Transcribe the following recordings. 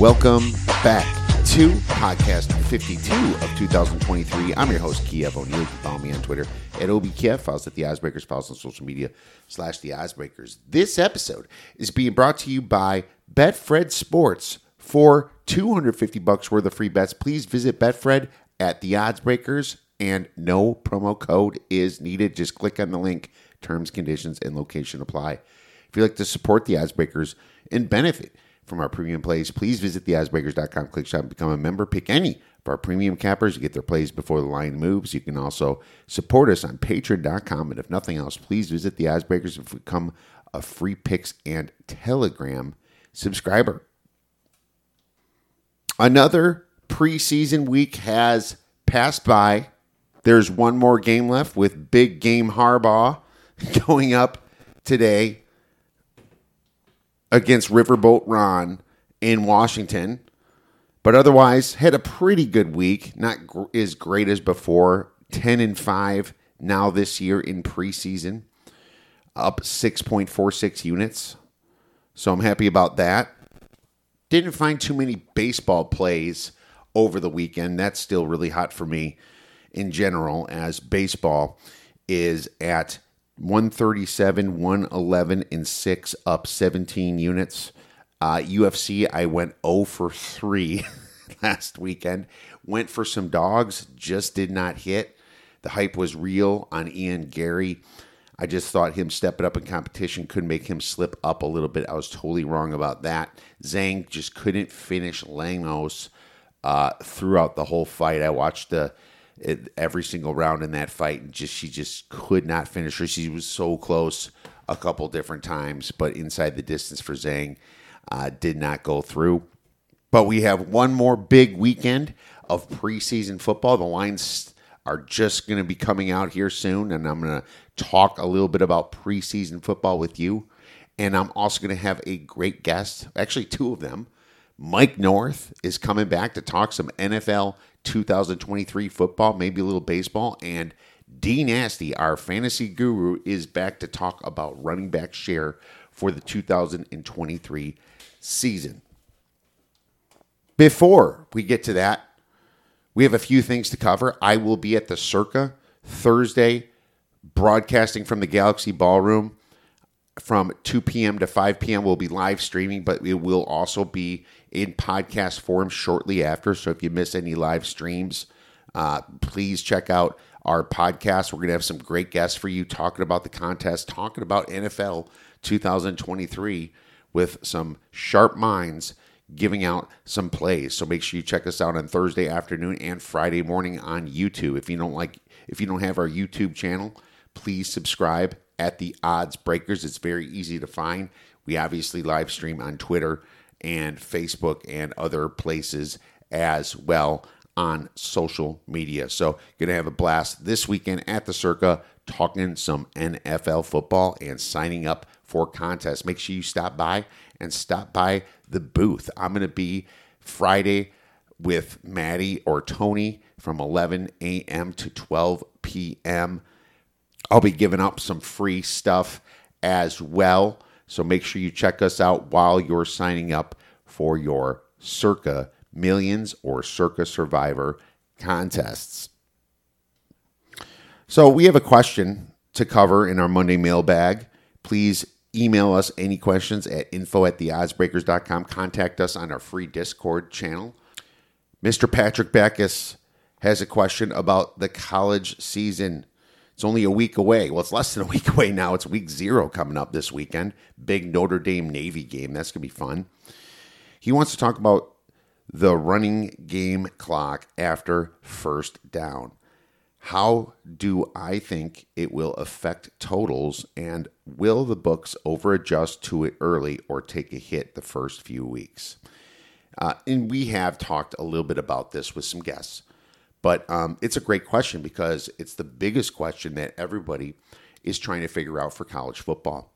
Welcome back to podcast 52 of 2023. I'm your host, Kiev O'Neil. You can follow me on Twitter at OBKiev. Follows at The Oddsbreakers. Follows on social media slash The Oddsbreakers. This episode is being brought to you by Betfred Sports. For 250 bucks worth of free bets, please visit Betfred at The Oddsbreakers and no promo code is needed. Just click on the link. Terms, conditions, and location apply. If you'd like to support The Oddsbreakers and benefit from our premium plays, please visit theoddsbreakers.com, click shop, and become a member. Pick any of our premium cappers. You get their plays before the line moves. You can also support us on patreon.com. And if nothing else, please visit the Oddsbreakers and become a free picks and telegram subscriber. Another preseason week has passed by. There's one more game left with big game Harbaugh going up today against Riverboat Ron in Washington. But otherwise, had a pretty good week. Not gr- as great as before. 10 and 5 now this year in preseason, up 6.46 units. So I'm happy about that. Didn't find too many baseball plays over the weekend. That's still really hot for me in general, as baseball is at 137, 111, and 6, up 17 units. Uh, UFC, I went 0 for 3 last weekend. Went for some dogs, just did not hit. The hype was real on Ian Garry. I just thought him stepping up in competition could make him slip up a little bit. I was totally wrong about that. Zhang just couldn't finish Langos uh, throughout the whole fight. I watched the it, every single round in that fight, and just she just could not finish her. She was so close a couple different times, but inside the distance for Zhang uh, did not go through. But we have one more big weekend of preseason football. The lines are just going to be coming out here soon, and I'm going to talk a little bit about preseason football with you. And I'm also going to have a great guest, actually, two of them. Mike North is coming back to talk some NFL 2023 football, maybe a little baseball. And D Nasty, our fantasy guru, is back to talk about running back share for the 2023 season. Before we get to that, we have a few things to cover. I will be at the Circa Thursday, broadcasting from the Galaxy Ballroom from 2 p.m. to 5 p.m. We'll be live streaming, but it will also be in podcast form shortly after. So if you miss any live streams, uh, please check out our podcast. We're going to have some great guests for you talking about the contest, talking about NFL 2023 with some sharp minds giving out some plays. So make sure you check us out on Thursday afternoon and Friday morning on YouTube. If you don't like if you don't have our YouTube channel, please subscribe at the Odds Breakers. It's very easy to find. We obviously live stream on Twitter and Facebook and other places as well on social media. So, to have a blast this weekend at the Circa talking some NFL football and signing up for contests. Make sure you stop by and stop by the booth. I'm going to be Friday with Maddie or Tony from 11 a.m. to 12 p.m. I'll be giving up some free stuff as well. So make sure you check us out while you're signing up for your Circa Millions or Circa Survivor contests. So we have a question to cover in our Monday mailbag. Please email us any questions at info at theoddsbreakers.com. Contact us on our free Discord channel. Mr. Patrick Backus has a question about the college season. It's only a week away. Well, it's less than a week away now. It's week zero coming up this weekend. Big Notre Dame Navy game. That's going to be fun. He wants to talk about the running game clock after first down. How do I think it will affect totals, and will the books over adjust to it early or take a hit the first few weeks? Uh, and we have talked a little bit about this with some guests. But um, it's a great question because it's the biggest question that everybody is trying to figure out for college football.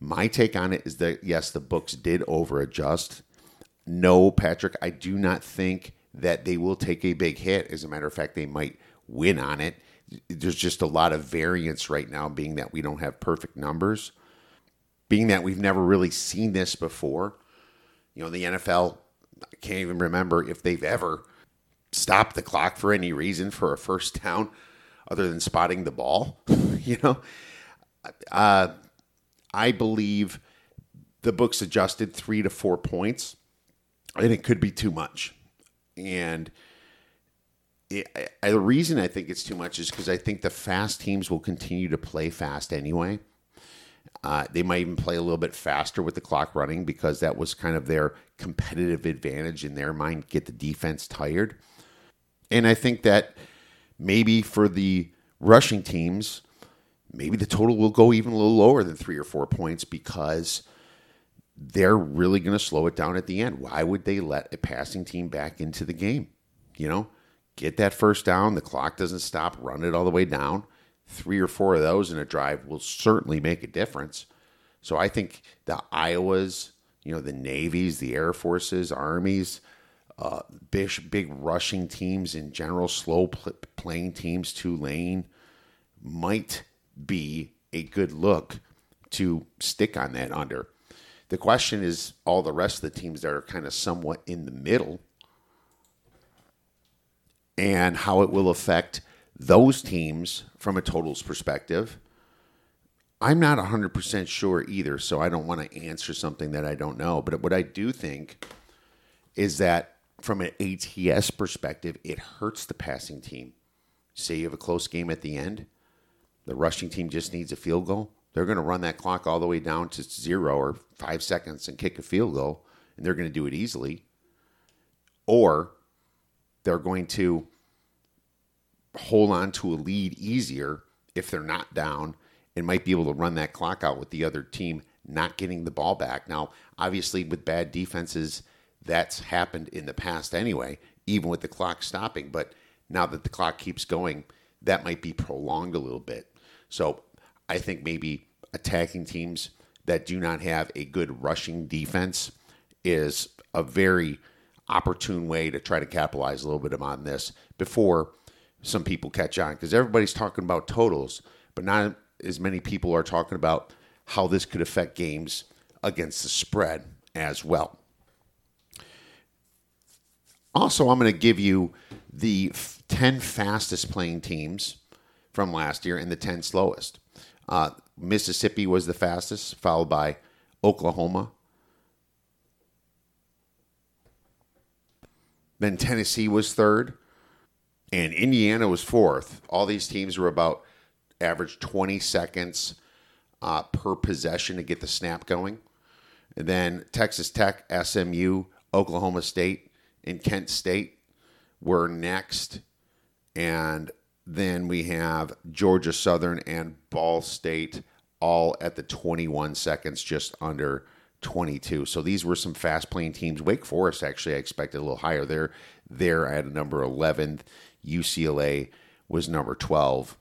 My take on it is that yes, the books did over adjust. no, Patrick, I do not think that they will take a big hit. As a matter of fact, they might win on it. There's just a lot of variance right now, being that we don't have perfect numbers, being that we've never really seen this before. You know, the NFL, I can't even remember if they've ever stopped the clock for any reason for a first down other than spotting the ball. you know, uh, I believe the book's adjusted three to four points, and it could be too much. And it, I, the reason I think it's too much is because I think the fast teams will continue to play fast anyway. Uh, they might even play a little bit faster with the clock running because that was kind of their competitive advantage in their mind, get the defense tired. And I think that maybe for the rushing teams, maybe the total will go even a little lower than three or four points because they're really going to slow it down at the end. Why would they let a passing team back into the game? You know, get that first down. The clock doesn't stop. Run it all the way down. Three or four of those in a drive will certainly make a difference. So I think the Iowas, you know, the Navies, the Air Forces, Armies, uh, big, big rushing teams in general, slow pl- playing teams, Tulane, might be a good look to stick on that under. The question is all the rest of the teams that are kind of somewhat in the middle and how it will affect those teams from a totals perspective. I'm not 100% sure either, so I don't want to answer something that I don't know. But what I do think is that from an ATS perspective, it hurts the passing team. Say you have a close game at the end, the rushing team just needs a field goal they're going to run that clock all the way down to zero or five seconds and kick a field goal, and they're going to do it easily. Or they're going to hold on to a lead easier if they're not down and might be able to run that clock out with the other team not getting the ball back. Now, obviously, with bad defenses, that's happened in the past anyway, even with the clock stopping. But now that the clock keeps going, that might be prolonged a little bit. So I think maybe attacking teams that do not have a good rushing defense is a very opportune way to try to capitalize a little bit on this before some people catch on because everybody's talking about totals, but not as many people are talking about how this could affect games against the spread as well. Also, I'm going to give you the 10 fastest playing teams from last year and the 10 slowest. Uh, Mississippi was the fastest, followed by Oklahoma. Then Tennessee was third, and Indiana was fourth. All these teams were about average 20 seconds uh, per possession to get the snap going. And then Texas Tech, SMU, Oklahoma State, and Kent State were next. And then we have Georgia Southern and Ball State all at the 21 seconds, just under 22. So these were some fast playing teams. Wake Forest actually I expected a little higher. There, there at number 11. UCLA was number 12.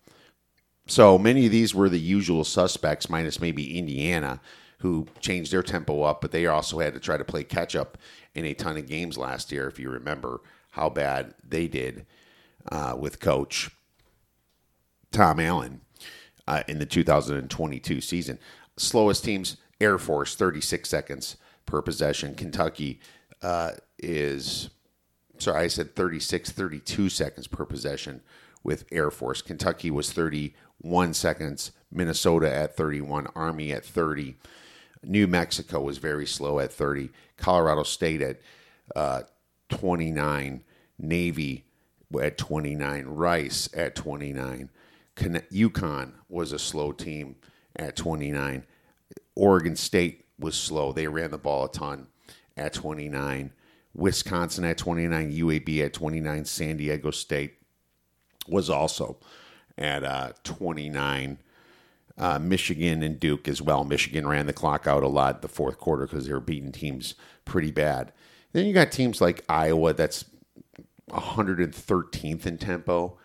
So many of these were the usual suspects, minus maybe Indiana, who changed their tempo up, but they also had to try to play catch up in a ton of games last year, if you remember how bad they did uh, with coach Tom Allen uh, in the 2022 season. Slowest teams, Air Force, 36 seconds per possession. Kentucky uh, is, sorry, I said 36, 32 seconds per possession with Air Force. Kentucky was 31 seconds. Minnesota at 31. Army at 30. New Mexico was very slow at 30. Colorado State at uh, 29. Navy at 29. Rice at 29. UConn was a slow team at 29. Oregon State was slow. They ran the ball a ton at 29. Wisconsin at 29. UAB at 29. San Diego State was also at uh, 29. Uh, Michigan and Duke as well. Michigan ran the clock out a lot the fourth quarter because they were beating teams pretty bad. Then you got teams like Iowa that's 113th in tempo.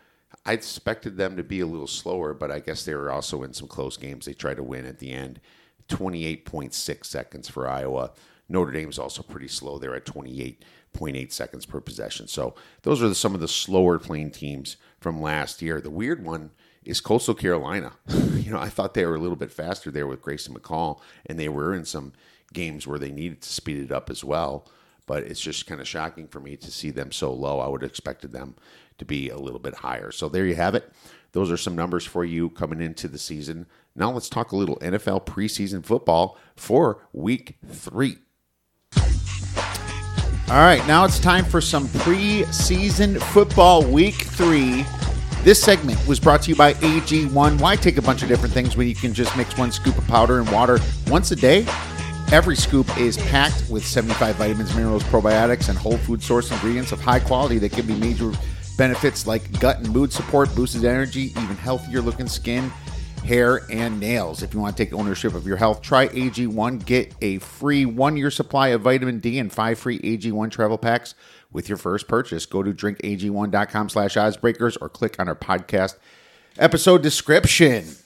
I expected them to be a little slower, but I guess they were also in some close games. They tried to win at the end. 28.6 seconds for Iowa, Notre Dame's also pretty slow there at 28.8 seconds per possession. So those are some of the slower playing teams from last year. The weird one is Coastal Carolina. you know, I thought they were a little bit faster there with Grayson McCall, and they were in some games where they needed to speed it up as well. But it's just kind of shocking for me to see them so low. I would have expected them to be a little bit higher. So there you have it. Those are some numbers for you coming into the season. Now let's talk a little NFL preseason football for week three. All right, now it's time for some preseason football week three. This segment was brought to you by AG1. Why take a bunch of different things when you can just mix one scoop of powder and water once a day? Every scoop is packed with 75 vitamins, minerals, probiotics, and whole food source ingredients of high quality that give you major benefits like gut and mood support, boosted energy, even healthier looking skin, hair, and nails. If you want to take ownership of your health, try AG1. Get a free one year supply of vitamin D and five free AG1 travel packs with your first purchase. Go to drinkag1.com slash oddsbreakers or click on our podcast episode description.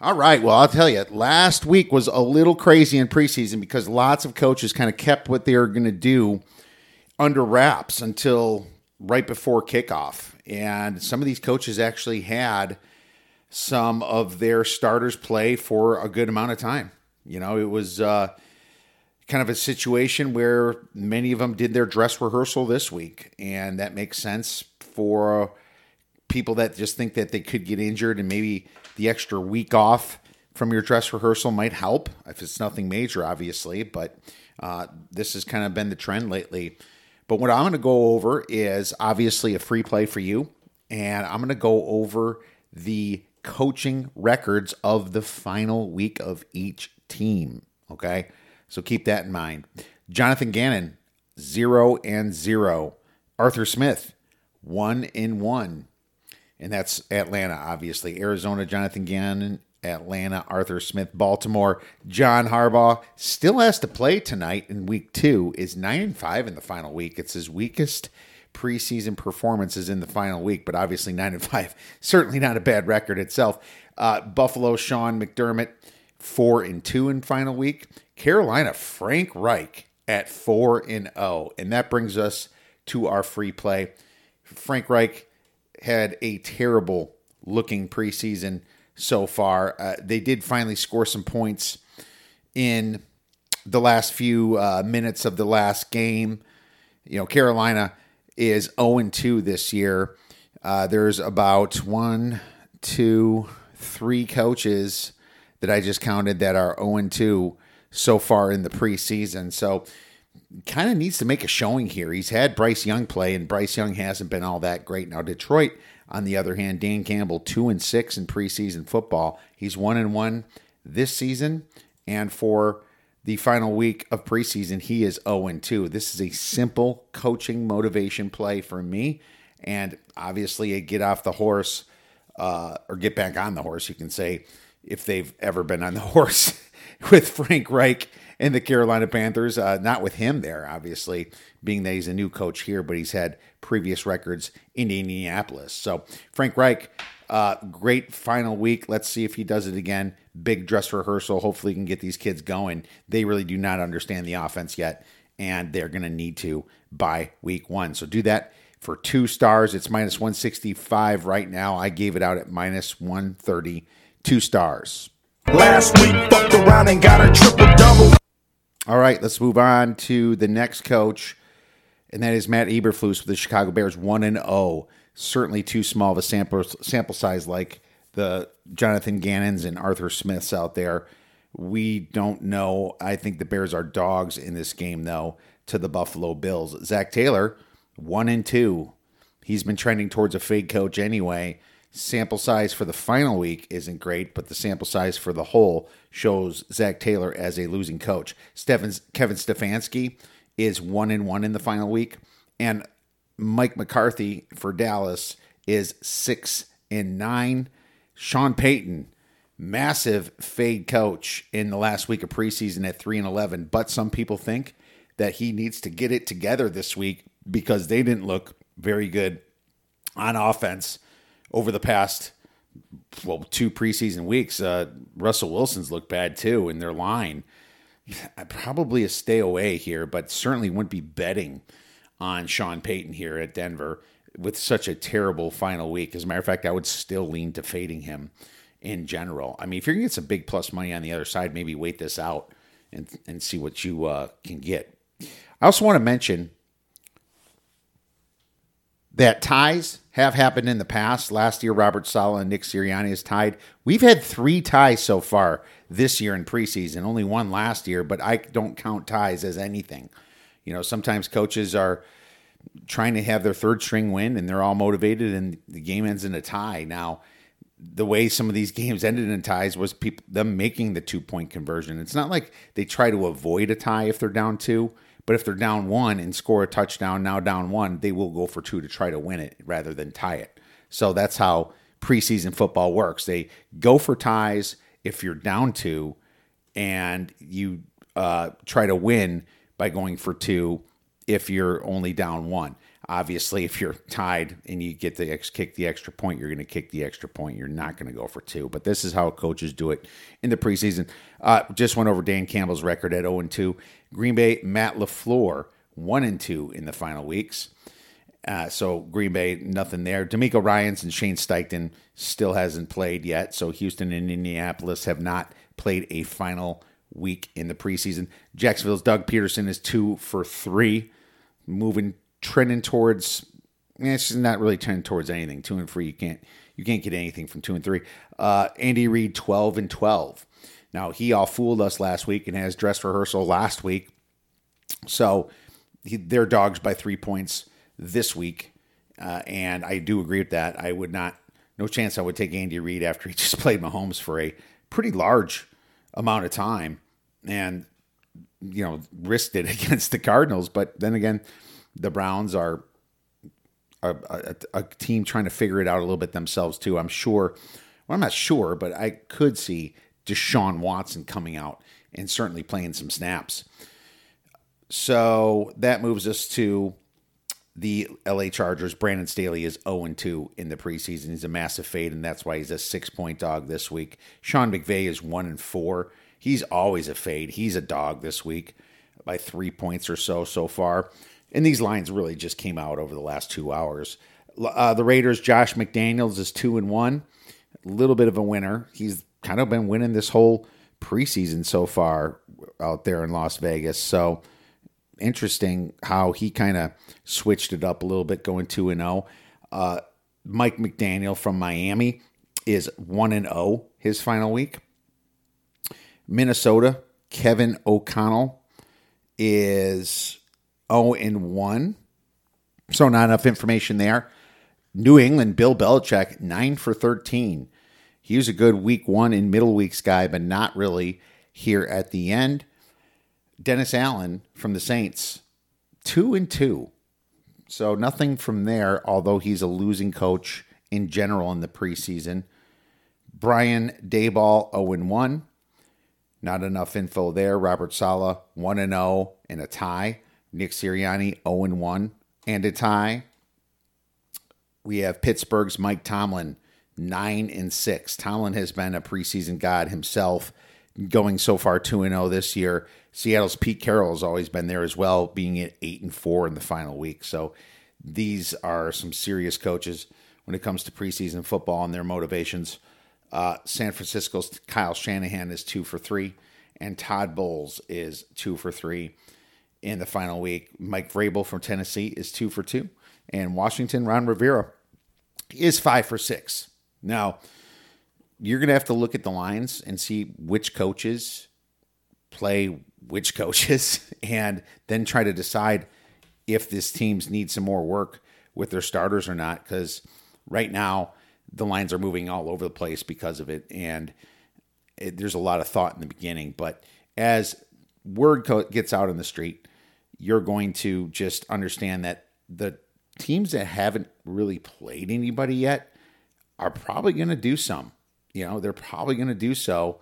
All right. Well, I'll tell you, last week was a little crazy in preseason because lots of coaches kind of kept what they were going to do under wraps until right before kickoff. And some of these coaches actually had some of their starters play for a good amount of time. You know, it was uh, kind of a situation where many of them did their dress rehearsal this week. And that makes sense for people that just think that they could get injured and maybe the extra week off from your dress rehearsal might help if it's nothing major, obviously. But uh, this has kind of been the trend lately. But what I'm going to go over is obviously a free play for you. And I'm going to go over the coaching records of the final week of each team. Okay. So keep that in mind. Jonathan Gannon, zero and zero. Arthur Smith, one in one. And that's Atlanta, obviously. Arizona, Jonathan Gannon, Atlanta, Arthur Smith, Baltimore, John Harbaugh still has to play tonight in week two. Is nine and five in the final week. It's his weakest preseason performances in the final week, but obviously nine and five, certainly not a bad record itself. Uh, Buffalo, Sean McDermott, four and two in final week. Carolina, Frank Reich at four and zero, oh. and that brings us to our free play. Frank Reich had a terrible looking preseason so far. Uh, they did finally score some points in the last few uh, minutes of the last game. You know, Carolina is 0 2 this year. Uh, there's about one, two, three coaches that I just counted that are 0 2 so far in the preseason. So, kind of needs to make a showing here. He's had Bryce Young play, and Bryce Young hasn't been all that great. Now, Detroit on the other hand, Dan Campbell, two and six in preseason football. He's one and one this season, and for the final week of preseason, he is 0 and 2. This is a simple coaching motivation play for me. And obviously, a get off the horse uh, or get back on the horse, you can say, if they've ever been on the horse with Frank Reich and the Carolina Panthers. Uh, not with him there, obviously, being that he's a new coach here, but he's had previous records in Indianapolis. So Frank Reich, uh, great final week. Let's see if he does it again. Big dress rehearsal. Hopefully, he can get these kids going. They really do not understand the offense yet, and they're going to need to by week one. So do that for two stars. It's minus 165 right now. I gave it out at minus 130. Two stars. Last week, fucked around and got a triple double. All right, let's move on to the next coach, and that is Matt Eberflus with the Chicago Bears, one and zero. Oh. Certainly too small of a sample sample size, like the Jonathan Gannons and Arthur Smiths out there. We don't know. I think the Bears are dogs in this game, though, to the Buffalo Bills. Zac Taylor, one and two. He's been trending towards a fade coach anyway sample size for the final week isn't great, but the sample size for the whole shows Zac Taylor as a losing coach. Stephens, Kevin Stefanski is one in one in the final week, and Mike McCarthy for Dallas is six and nine. Sean Payton, massive fade coach in the last week of preseason at three and eleven, but some people think that he needs to get it together this week because they didn't look very good on offense over the past well two preseason weeks. Uh, Russell Wilson's looked bad too in their line. probably a stay away here, but certainly wouldn't be betting on Sean Payton here at Denver with such a terrible final week. As a matter of fact, I would still lean to fading him in general. I mean, if you're gonna get some big plus money on the other side, maybe wait this out and and see what you uh, can get. I also want to mention that ties have happened in the past. Last year, Robert Saleh and Nick Sirianni is tied. We've had three ties so far this year in preseason, only one last year, but I don't count ties as anything. You know, sometimes coaches are trying to have their third string win and they're all motivated and the game ends in a tie. Now, the way some of these games ended in ties was people them making the two point conversion. It's not like they try to avoid a tie if they're down two. But if they're down one and score a touchdown, now down one, they will go for two to try to win it rather than tie it. So that's how preseason football works. They go for ties if you're down two, and you uh, try to win by going for two if you're only down one. Obviously, if you're tied and you get the ex- kick the extra point, you're going to kick the extra point. You're not going to go for two. But this is how coaches do it in the preseason. Uh, just went over Dan Campbell's record at 0 2. Green Bay, Matt LaFleur, 1 and 2 in the final weeks. Uh, so Green Bay, nothing there. DeMeco Ryans and Shane Steichen still hasn't played yet. So Houston and Indianapolis have not played a final week in the preseason. Jacksonville's Doug Pederson is two for three, moving trending towards. It's not really trending towards anything. Two and three, you can't you can't get anything from two and three. Uh, Andy Reid, twelve and twelve. Now he all fooled us last week and has dress rehearsal last week, so he, they're dogs by three points this week. Uh, and I do agree with that. I would not, no chance I would take Andy Reid after he just played Mahomes for a pretty large amount of time and, you know, risked it against the Cardinals. But then again, the Browns are a, a, a team trying to figure it out a little bit themselves, too. I'm sure, well, I'm not sure, but I could see Deshaun Watson coming out and certainly playing some snaps. So that moves us to the LA Chargers. Brandon Staley is 0 2 in the preseason. He's a massive fade, and that's why he's a six point dog this week. Sean McVay is 1 and 4. He's always a fade. He's a dog this week by three points or so so far. And these lines really just came out over the last two hours. Uh, the Raiders, Josh McDaniels is 2 and 1. A little bit of a winner. He's kind of been winning this whole preseason so far out there in Las Vegas. So interesting how he kind of switched it up a little bit, going two and zero. Oh. Uh, Mike McDaniel from Miami is one and zero oh his final week. Minnesota, Kevin O'Connell is zero and one. So not enough information there. New England, Bill Belichick, nine for thirteen. He was a good week one and middle weeks guy, but not really here at the end. Dennis Allen from the Saints, two and two. So nothing from there, although he's a losing coach in general in the preseason. Brian Daboll, 0 and 1. Not enough info there. Robert Saleh, 1 and 0 in a tie. Nick Sirianni, 0 and 1 and a tie. We have Pittsburgh's Mike Tomlin, 9 and 6. Tomlin has been a preseason god himself, going so far 2 and 0 this year. Seattle's Pete Carroll has always been there as well, being at eight and four in the final week. So these are some serious coaches when it comes to preseason football and their motivations. Uh, San Francisco's Kyle Shanahan is two for three, and Todd Bowles is two for three in the final week. Mike Vrabel from Tennessee is two for two, and Washington Ron Rivera is five for six. Now, you're going to have to look at the lines and see which coaches play which coaches and then try to decide if this team's need some more work with their starters or not because right now the lines are moving all over the place because of it and it, there's a lot of thought in the beginning but as word co- gets out in the street you're going to just understand that the teams that haven't really played anybody yet are probably going to do some you know they're probably going to do so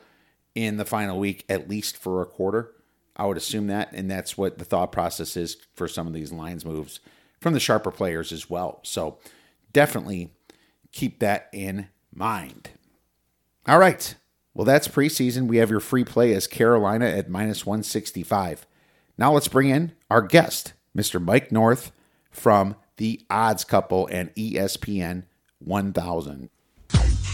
in the final week at least for a quarter I would assume that, and that's what the thought process is for some of these lines moves from the sharper players as well. So definitely keep that in mind. All right, Well, that's preseason. We have your free play as Carolina at minus 165. Now let's bring in our guest, Mr. Mike North from the Odds Couple and ESPN 1000.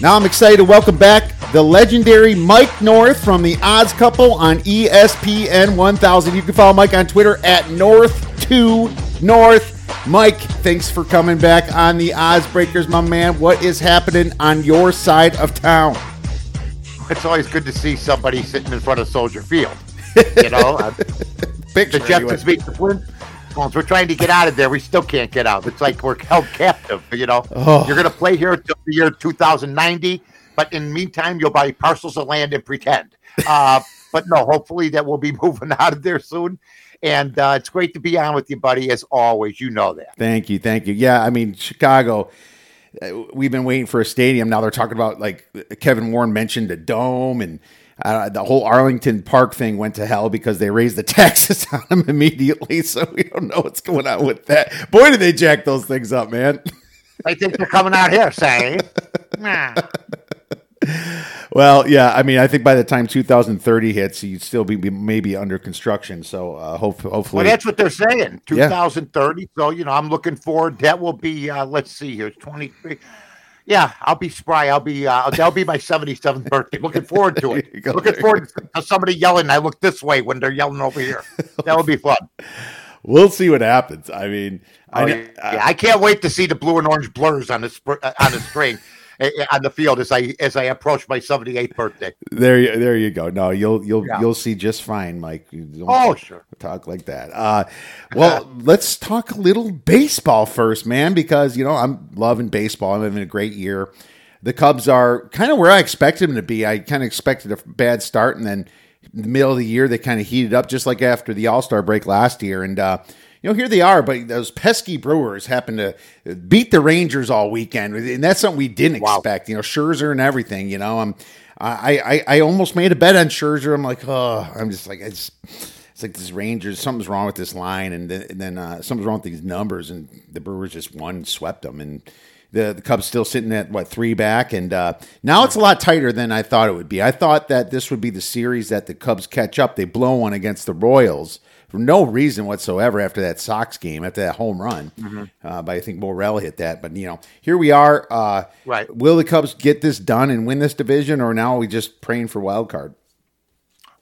Now I'm excited to welcome back the legendary Mike North from the Odds Couple on ESPN 1000. You can follow Mike on Twitter at North2North. Mike, thanks for coming back on the Odds Breakers, my man. What is happening on your side of town? It's always good to see somebody sitting in front of Soldier Field. You know, Picture the Jetsons beat the Flintstones. We're trying to get out of there. We still can't get out. It's like we're held captive. You know, Oh. you're going to play here until the year 2090, but in the meantime, you'll buy parcels of land and pretend. Uh, but no, hopefully that we'll be moving out of there soon. And uh, it's great to be on with you, buddy. As always, you know that. Thank you, thank you. Yeah, I mean Chicago. uh, We've been waiting for a stadium. Now they're talking about like Kevin Warren mentioned a dome, and uh, the whole Arlington Park thing went to hell because they raised the taxes on them immediately. So we don't know what's going on with that. Boy, did they jack those things up, man. I think they're coming out here saying, nah. Well, yeah, I mean, I think by the time 2030 hits, you'd still be, be maybe under construction. So uh, hope, hopefully, Well, that's what they're saying. Yeah. 2030. So, you know, I'm looking forward. That will be, uh, let's see here, 23. Yeah, I'll be spry. I'll be, uh, that'll be my 77th birthday. Looking forward to it. go. Looking forward to somebody yelling. I look this way when they're yelling over here. That would be fun. we'll see what happens. I mean, I, Oh, know- yeah, I can't wait to see the blue and orange blurs on the uh, on the string uh, on the field as I as I approach my 78th birthday. there, you, there you go. No, you'll you'll Yeah. you'll see just fine, Mike. You don't- Oh, sure. talk like that. Uh, well, let's talk a little baseball first, man, because you know I'm loving baseball. I'm having a great year. The Cubs are kind of where I expected them to be. I kind of expected a bad start, and then in the middle of the year they kind of heated up, just like after the All Star break last year. And uh, you know, here they are, but those pesky Brewers happened to beat the Rangers all weekend, and that's something we didn't Wow. expect. You know, Scherzer and everything. You know, I'm I I, I almost made a bet on Scherzer. I'm like, oh, I'm just like it's it's like this Rangers, something's wrong with this line, and then, and then uh, something's wrong with these numbers, and the Brewers just won, and swept them, and the, the Cubs still sitting at what three back, and uh, now it's a lot tighter than I thought it would be. I thought that this would be the series that the Cubs catch up. They blow one against the Royals for no reason whatsoever after that Sox game, after that home run. Uh, but I think Morel hit that. But you know, here we are. Uh, Right. Will the Cubs get this done and win this division, or now are we just praying for wild card?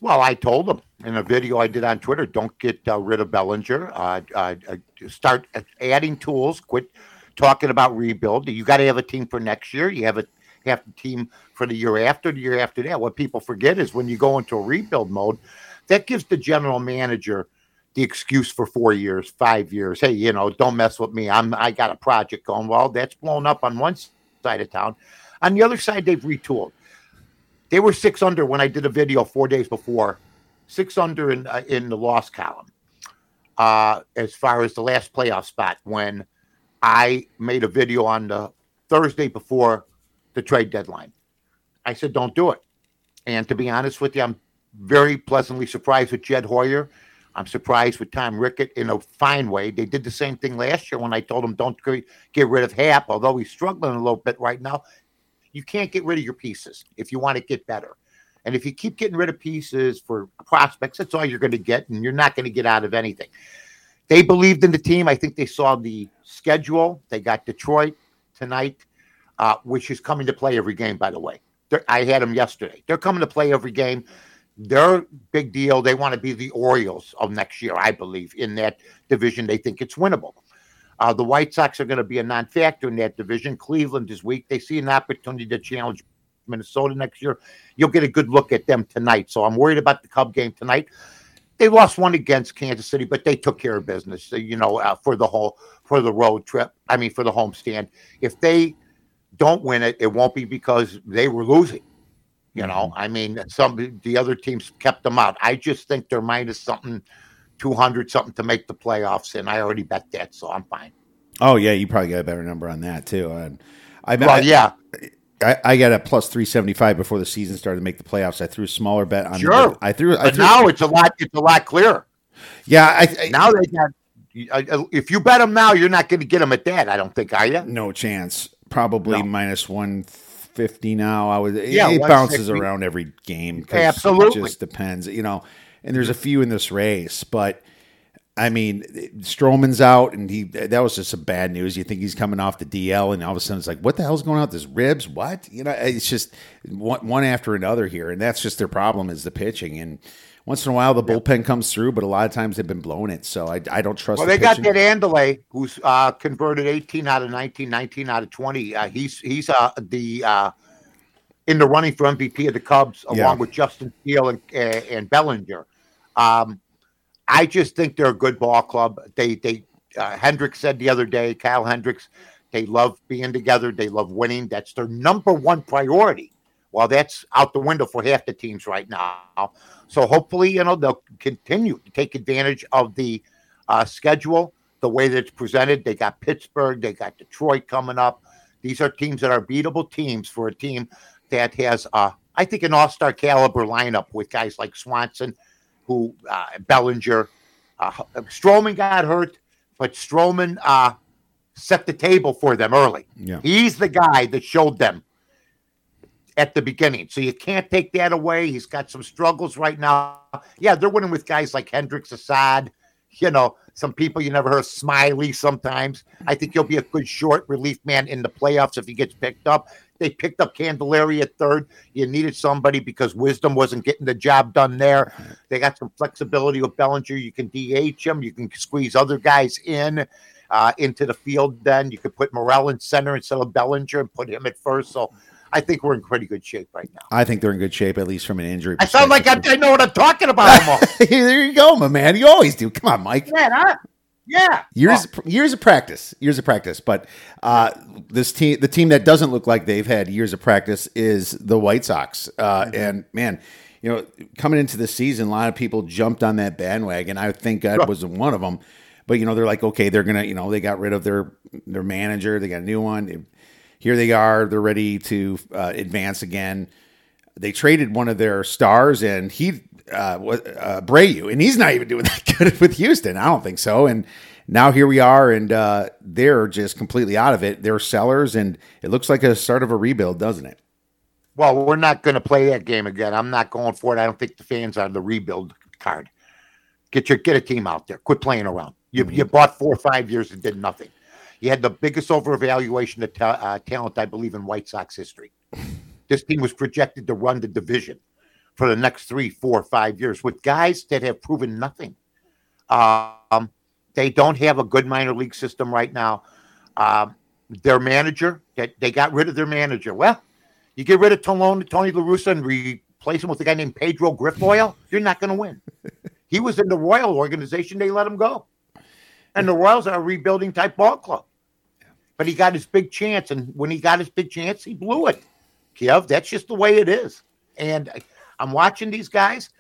Well, I told them in a video I did on Twitter, don't get uh, rid of Bellinger. Uh, uh, uh, start adding tools. Quit talking about rebuild. You got to have a team for next year. You have a have a team for the year after, the year after that. What people forget is when you go into a rebuild mode, that gives the general manager the excuse for four years, five years. Hey, you know, don't mess with me. I'm I got a project going. Well, that's blown up on one side of town. On the other side, they've retooled. They were six under when I did a video four days before, six under in uh, in the loss column. Uh, as far as the last playoff spot, when I made a video on the Thursday before the trade deadline, I said don't do it. And to be honest with you, I'm very pleasantly surprised with Jed Hoyer. I'm surprised with Tom Rickett in a fine way. They did the same thing last year when I told them don't get rid of Happ, although he's struggling a little bit right now. You can't get rid of your pieces if you want to get better. And if you keep getting rid of pieces for prospects, that's all you're going to get, and you're not going to get out of anything. They believed in the team. I think they saw the schedule. They got Detroit tonight, uh, which is coming to play every game, by the way. They're, I had them yesterday. They're coming to play every game. They're big deal. They want to be the Orioles of next year, I believe, in that division. They think it's winnable. Uh, the White Sox are going to be a non-factor in that division. Cleveland is weak. They see an opportunity to challenge Minnesota next year. You'll get a good look at them tonight. So I'm worried about the Cub game tonight. They lost one against Kansas City, but they took care of business. You know, uh, for the whole for the road trip. I mean, for the homestand. If they don't win it, it won't be because they were losing. You know, I mean, some the other teams kept them out. I just think they're minus something, two hundred something to make the playoffs, and I already bet that, so I'm fine. Oh yeah, you probably got a better number on that too. And I bet Well, yeah, I, I got a plus three seventy five before the season started to make the playoffs. I threw a smaller bet on. Sure. I threw. I but threw. now it's a lot. It's a lot clearer. yeah, I, I Now they got. uh, If you bet them now, you're not going to get them at that. I don't think, are you? no chance. Probably No. minus one 150 now. I was Yeah, it bounces around every game. Absolutely. it just depends, you know. And there's a few in this race, but I mean, Stroman's out, and he that was just some bad news. You think he's coming off the DL, and all of a sudden it's like, what the hell's going on with his ribs? What you know? It's just one, one after another here, and that's just their problem is the pitching. And once in a while the bullpen comes through, but a lot of times they've been blowing it. So I, I don't trust. Well, the they got that Andale, who's uh, converted 18 out of 19, 19 out of 20. Uh, he's he's uh, the uh, in the running for MVP of the Cubs, along Yeah. with Justin Steele and, uh, and Bellinger. Um, I just think they're a good ball club. They they uh, Hendricks said the other day, Kyle Hendricks, they love being together. They love winning. That's their number one priority. Well, that's out the window for half the teams right now. So hopefully, you know, they'll continue to take advantage of the uh, schedule, the way that it's presented. They got Pittsburgh, they got Detroit coming up. These are teams that are beatable teams for a team that has, uh, I think, an all-star caliber lineup with guys like Swanson, who uh, Bellinger, uh, Stroman got hurt, but Stroman uh, set the table for them early. Yeah. He's the guy that showed them at the beginning. So you can't take that away. He's got some struggles right now. Yeah, they're winning with guys like Hendricks Assad, you know, some people you never heard Smyly sometimes. I think he'll be a good short relief man in the playoffs if he gets picked up. They picked up Candelario at third. You needed somebody because Wisdom wasn't getting the job done there. They got some flexibility with Bellinger. You can DH him. You can squeeze other guys in uh, into the field. Then you could put Morel in center instead of Bellinger and put him at first. So I think we're in pretty good shape right now. I think they're in good shape, at least from an injury. I sound like I. I know what I'm talking about there you go, my man. You always do. Come on, Mike. Man? Yeah. Years years of practice, years of practice. But uh, this team, the team that doesn't look like they've had years of practice, is the White Sox. Uh, And man, you know, coming into the season, a lot of people jumped on that bandwagon. I think I was one of them. But you know, they're like, okay, they're gonna, you know, they got rid of their their manager, they got a new one. Here they are, they're ready to uh, advance again. They traded one of their stars, and he uh, was uh, Abreu, and he's not even doing that good with Houston. I don't think so. And now here we are, and uh, they're just completely out of it. They're sellers, and it looks like a start of a rebuild, doesn't it? Well, we're not going to play that game again. I'm not going for it. I don't think the fans are the rebuild card. Get your get a team out there. Quit playing around. You you bought four or five years and did nothing. You had the biggest overvaluation of ta- uh, talent, I believe, in White Sox history. This team was projected to run the division for the next three, four, five years with guys that have proven nothing. Um, they don't have a good minor league system right now. Um, their manager, that they got rid of their manager. Well, you get rid of Tony, Tony La Russa and replace him with a guy named Pedro Grifol, you're not going to win. he was in the Royal organization. They let him go. And the Royals are a rebuilding type ball club. But he got his big chance. And when he got his big chance, he blew it. Kiev, that's just the way it is. And I'm watching these guys.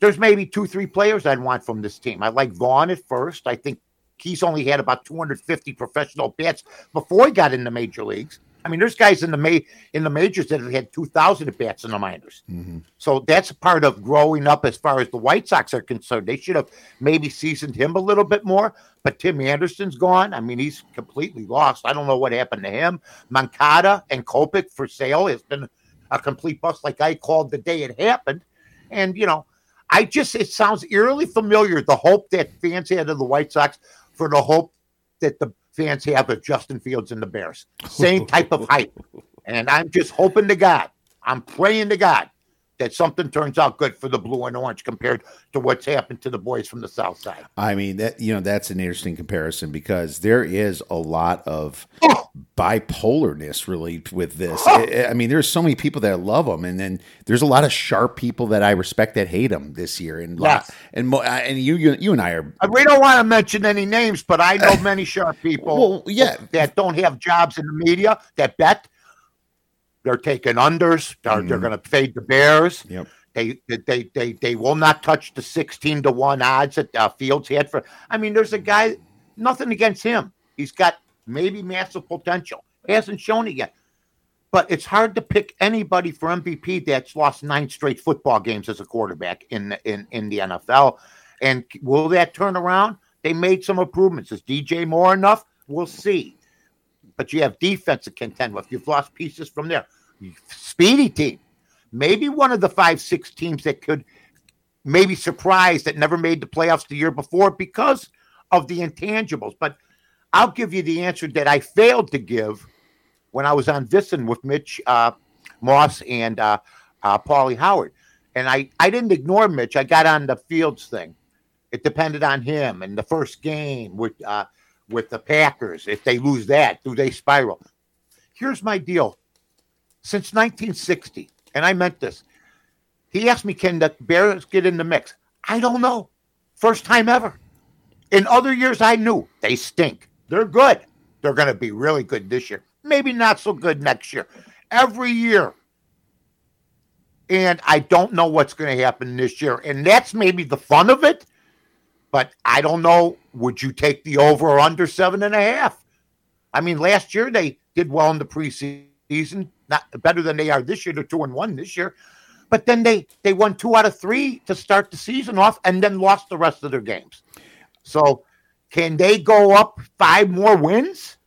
There's maybe two, three players I'd want from this team. I like Vaughn at first. I think he's only had about 250 professional bats before he got in the major leagues. I mean, there's guys in the ma- in the majors that have had 2,000 at bats in the minors. Mm-hmm. So that's part of growing up as far as the White Sox are concerned. They should have maybe seasoned him a little bit more, but Tim Anderson's gone. I mean, he's completely lost. I don't know what happened to him. Moncada and Kopech for Sale has been a complete bust, like I called the day it happened. And, you know, I just, it sounds eerily familiar, the hope that fans had of the White Sox for the hope that the fans have of Justin Fields and the Bears. Same type of hype. And I'm just hoping to God, I'm praying to God that something turns out good for the blue and orange compared to what's happened to the boys from the south side. I mean that you know that's an interesting comparison because there is a lot of Oh. bipolarness really with this. I, I mean, there's so many people that love them, and then there's a lot of sharp people that I respect that hate them this year. And Yes. and and you, you you and I are Uh, We don't want to mention any names, but I know many sharp people Well, yeah. that don't have jobs in the media that bet they're taking unders. They're, Mm-hmm. they're going to fade the Bears. Yep. They, they they they will not touch the sixteen to one odds that uh, Fields had for. I mean, there's a guy. Nothing against him. He's got maybe massive potential. He hasn't shown it yet. But it's hard to pick anybody for MVP that's lost nine straight football games as a quarterback in the, in in the NFL. And will that turn around? They made some improvements. Is DJ Moore enough? We'll see. But you have defense to contend with. You've lost pieces from there. Speedy team, maybe one of the five, six teams that could maybe surprise that never made the playoffs the year before because of the intangibles. But I'll give you the answer that I failed to give when I was on VSiN with Mitch uh, Moss and uh, uh, Paulie Howard. And I, I didn't ignore Mitch. I got on the Fields thing. It depended on him and the first game with uh, with the Packers. If they lose that, do they spiral? Here's my deal. Since 1960, and I meant this, he asked me, can the Bears get in the mix? I don't know. First time ever. In other years, I knew they stink. They're good. They're going to be really good this year. Maybe not so good next year. Every year. And I don't know what's going to happen this year. And that's maybe the fun of it. But I don't know. Would you take the over or under seven and a half? I mean, last year they did well in the preseason, not better than they are this year. They're two and one this year. But then they they won two out of three to start the season off, and then lost the rest of their games. So, can they go up five more wins?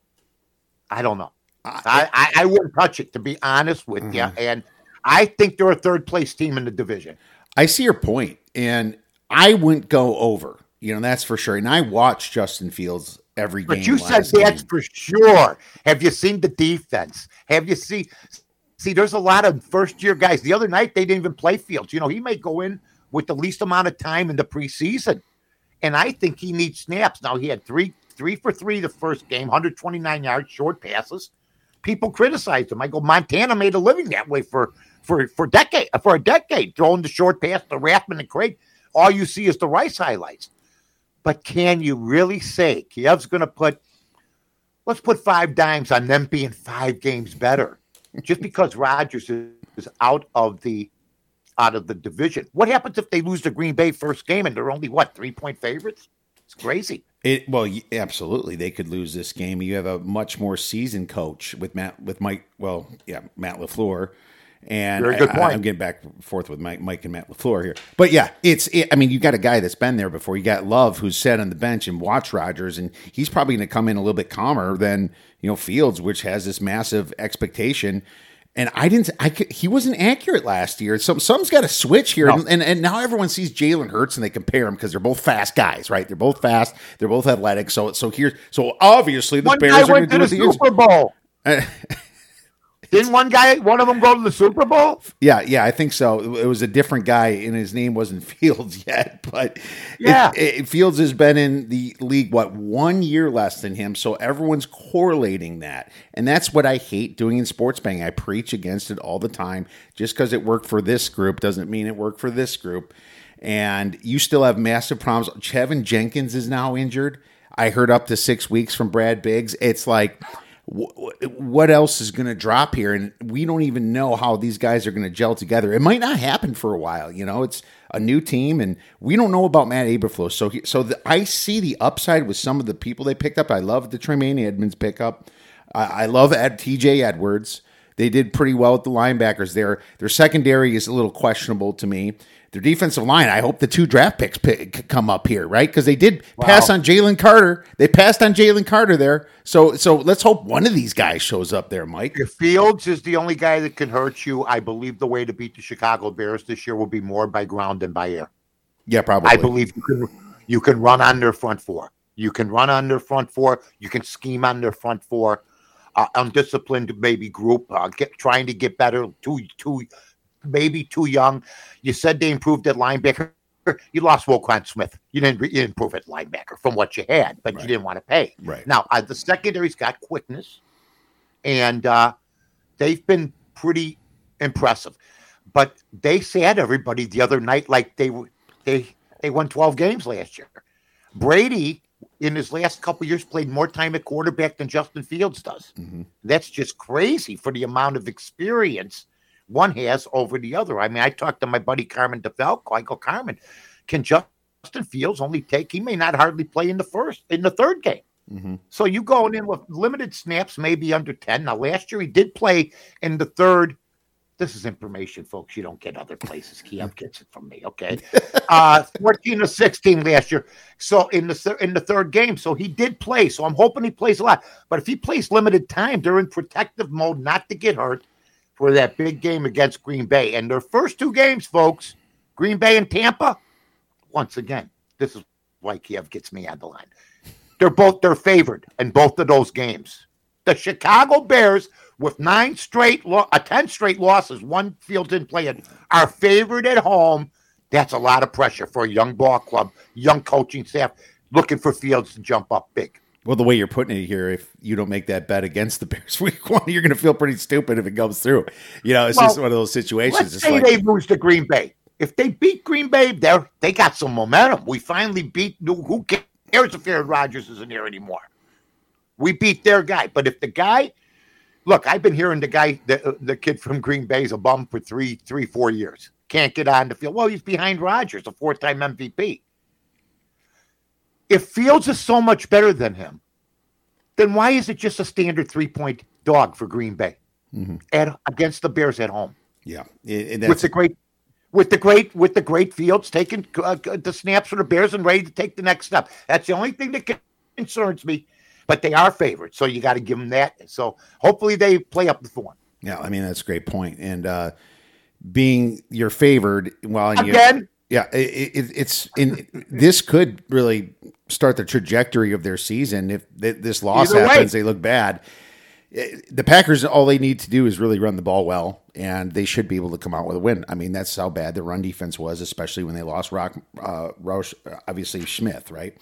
I don't know. I, I, I wouldn't touch it to be honest with mm-hmm. you, and I think they're a third place team in the division. I see your point, and I wouldn't go over. You know that's for sure. And I watched Justin Fields every but game. But you said that's game. for sure. Have you seen the defense? Have you seen See, there's a lot of first year guys. The other night, they didn't even play Fields. You know, he may go in with the least amount of time in the preseason. And I think he needs snaps. Now, he had three three for three the first game, 129 yards, short passes. People criticized him. I go, Montana made a living that way for for for decade for a decade, throwing the short pass to Rathman and Craig. All you see is the Rice highlights. But can you really say Kiev's going to put? Let's put five dimes on them being five games better just because Rodgers is out of the out of the division. What happens if they lose the Green Bay first game and they're only what three point favorites? It's crazy. It well, absolutely, they could lose this game. You have a much more seasoned coach with Matt with Mike. Well, yeah, Matt LaFleur. And Very good point. I, am getting back and forth with Mike, Mike and Matt LaFleur here, but yeah, it's. It, I mean, you got a guy that's been there before. You got Love, who's sat on the bench and watched Rodgers, and he's probably going to come in a little bit calmer than you know Fields, which has this massive expectation and I didn't. I could, he wasn't accurate last year. So some's got to switch here, no. and, and now everyone sees Jalen Hurts and they compare him because they're both fast guys, right? They're both fast. They're both athletic. So so here, so obviously the One Bears are going to do the Super Bowl. Uh, Didn't one guy, one of them, go to the Super Bowl? Yeah, yeah, I think so. It was a different guy, and his name wasn't Fields yet. But yeah, it, it, Fields has been in the league what one year less than him, so everyone's correlating that, and that's what I hate doing in sports betting. I preach against it all the time. Just because it worked for this group doesn't mean it worked for this group. And you still have massive problems. Teven Jenkins is now injured. I heard up to six weeks from Brad Biggs. It's like what else is going to drop here? And we don't even know how these guys are going to gel together. It might not happen for a while you know? It's a new team and we don't know about matt eberflus. So he, so the, i see the upside with some of the people they picked up. I love the Tremaine Edmunds pickup. I, I love Ed, tj edwards. They did pretty well with the linebackers. There their secondary is a little questionable to me their defensive line. I hope the two draft picks pick, come up here, right? Because they did wow. pass on Jalen Carter. They passed on Jalen Carter there. So, so let's hope one of these guys shows up there, Mike. If Fields is the only guy that can hurt you, I believe the way to beat the Chicago Bears this year will be more by ground than by air. Yeah, probably. I believe you can you can run on their front four. You can run on their front four. You can scheme on their front four. Uh, undisciplined maybe group, uh, get trying to get better. Too too maybe too young. You said they improved at linebacker. You lost Roquan Smith. You didn't, you didn't improve at linebacker from what you had, but right. you didn't want to pay. Right now, uh, the secondary's got quickness, and uh, they've been pretty impressive. But they said everybody the other night like they they they won twelve games last year. Brady in his last couple years played more time at quarterback than Justin Fields does. Mm-hmm. That's just crazy for the amount of experience one has over the other. I mean, I talked to my buddy Carmen DeFalco. I go, Carmen, can Justin Fields only take? He may not hardly play in the first, in the third game. Mm-hmm. So you going in with limited snaps, maybe under ten. Now, last year he did play in the third. This is information, folks. You don't get other places. Kiev gets it from me. Okay, uh, fourteen or sixteen last year. So in the th- in the third game, so he did play. So I'm hoping he plays a lot. But if he plays limited time, they're in protective mode, not to get hurt for that big game against Green Bay. And their first two games, folks, Green Bay and Tampa, once again, this is why Kiev gets me on the line. They're both they're favored in both of those games. The Chicago Bears, with nine straight, lo- uh, ten straight losses, one field didn't play it, are favored at home. That's a lot of pressure for a young ball club, young coaching staff looking for Fields to jump up big. Well, the way you're putting it here, if you don't make that bet against the Bears week one, you're going to feel pretty stupid if it goes through. You know, it's Well, just one of those situations. Let's It's say like, they lose to Green Bay. If they beat Green Bay, they they got some momentum. We finally beat. Who cares if Aaron Rodgers isn't here anymore? We beat their guy. But if the guy, look, I've been hearing the guy, the the kid from Green Bay is a bum for three, three, four years. Can't get on the field. Well, he's behind Rodgers, a four-time MVP. If Fields is so much better than him, then why is it just a standard three-point dog for Green Bay at against the Bears at home? yeah, and with the great with the great with the great fields taking uh, the snaps for the bears and ready to take the next step that's the only thing that concerns me but they are favorites so you got to give them that so hopefully they play up the form yeah. I mean, that's a great point. And uh, being you're favored, well, you- Again? Yeah, it, it, it's in this could really start the trajectory of their season if th- this loss Either way. happens. They look bad. Eh, The Packers, all they need to do is really run the ball well, and they should be able to come out with a win. I mean, that's how bad the run defense was, especially when they lost Rock, uh, Roush, obviously Smith, right?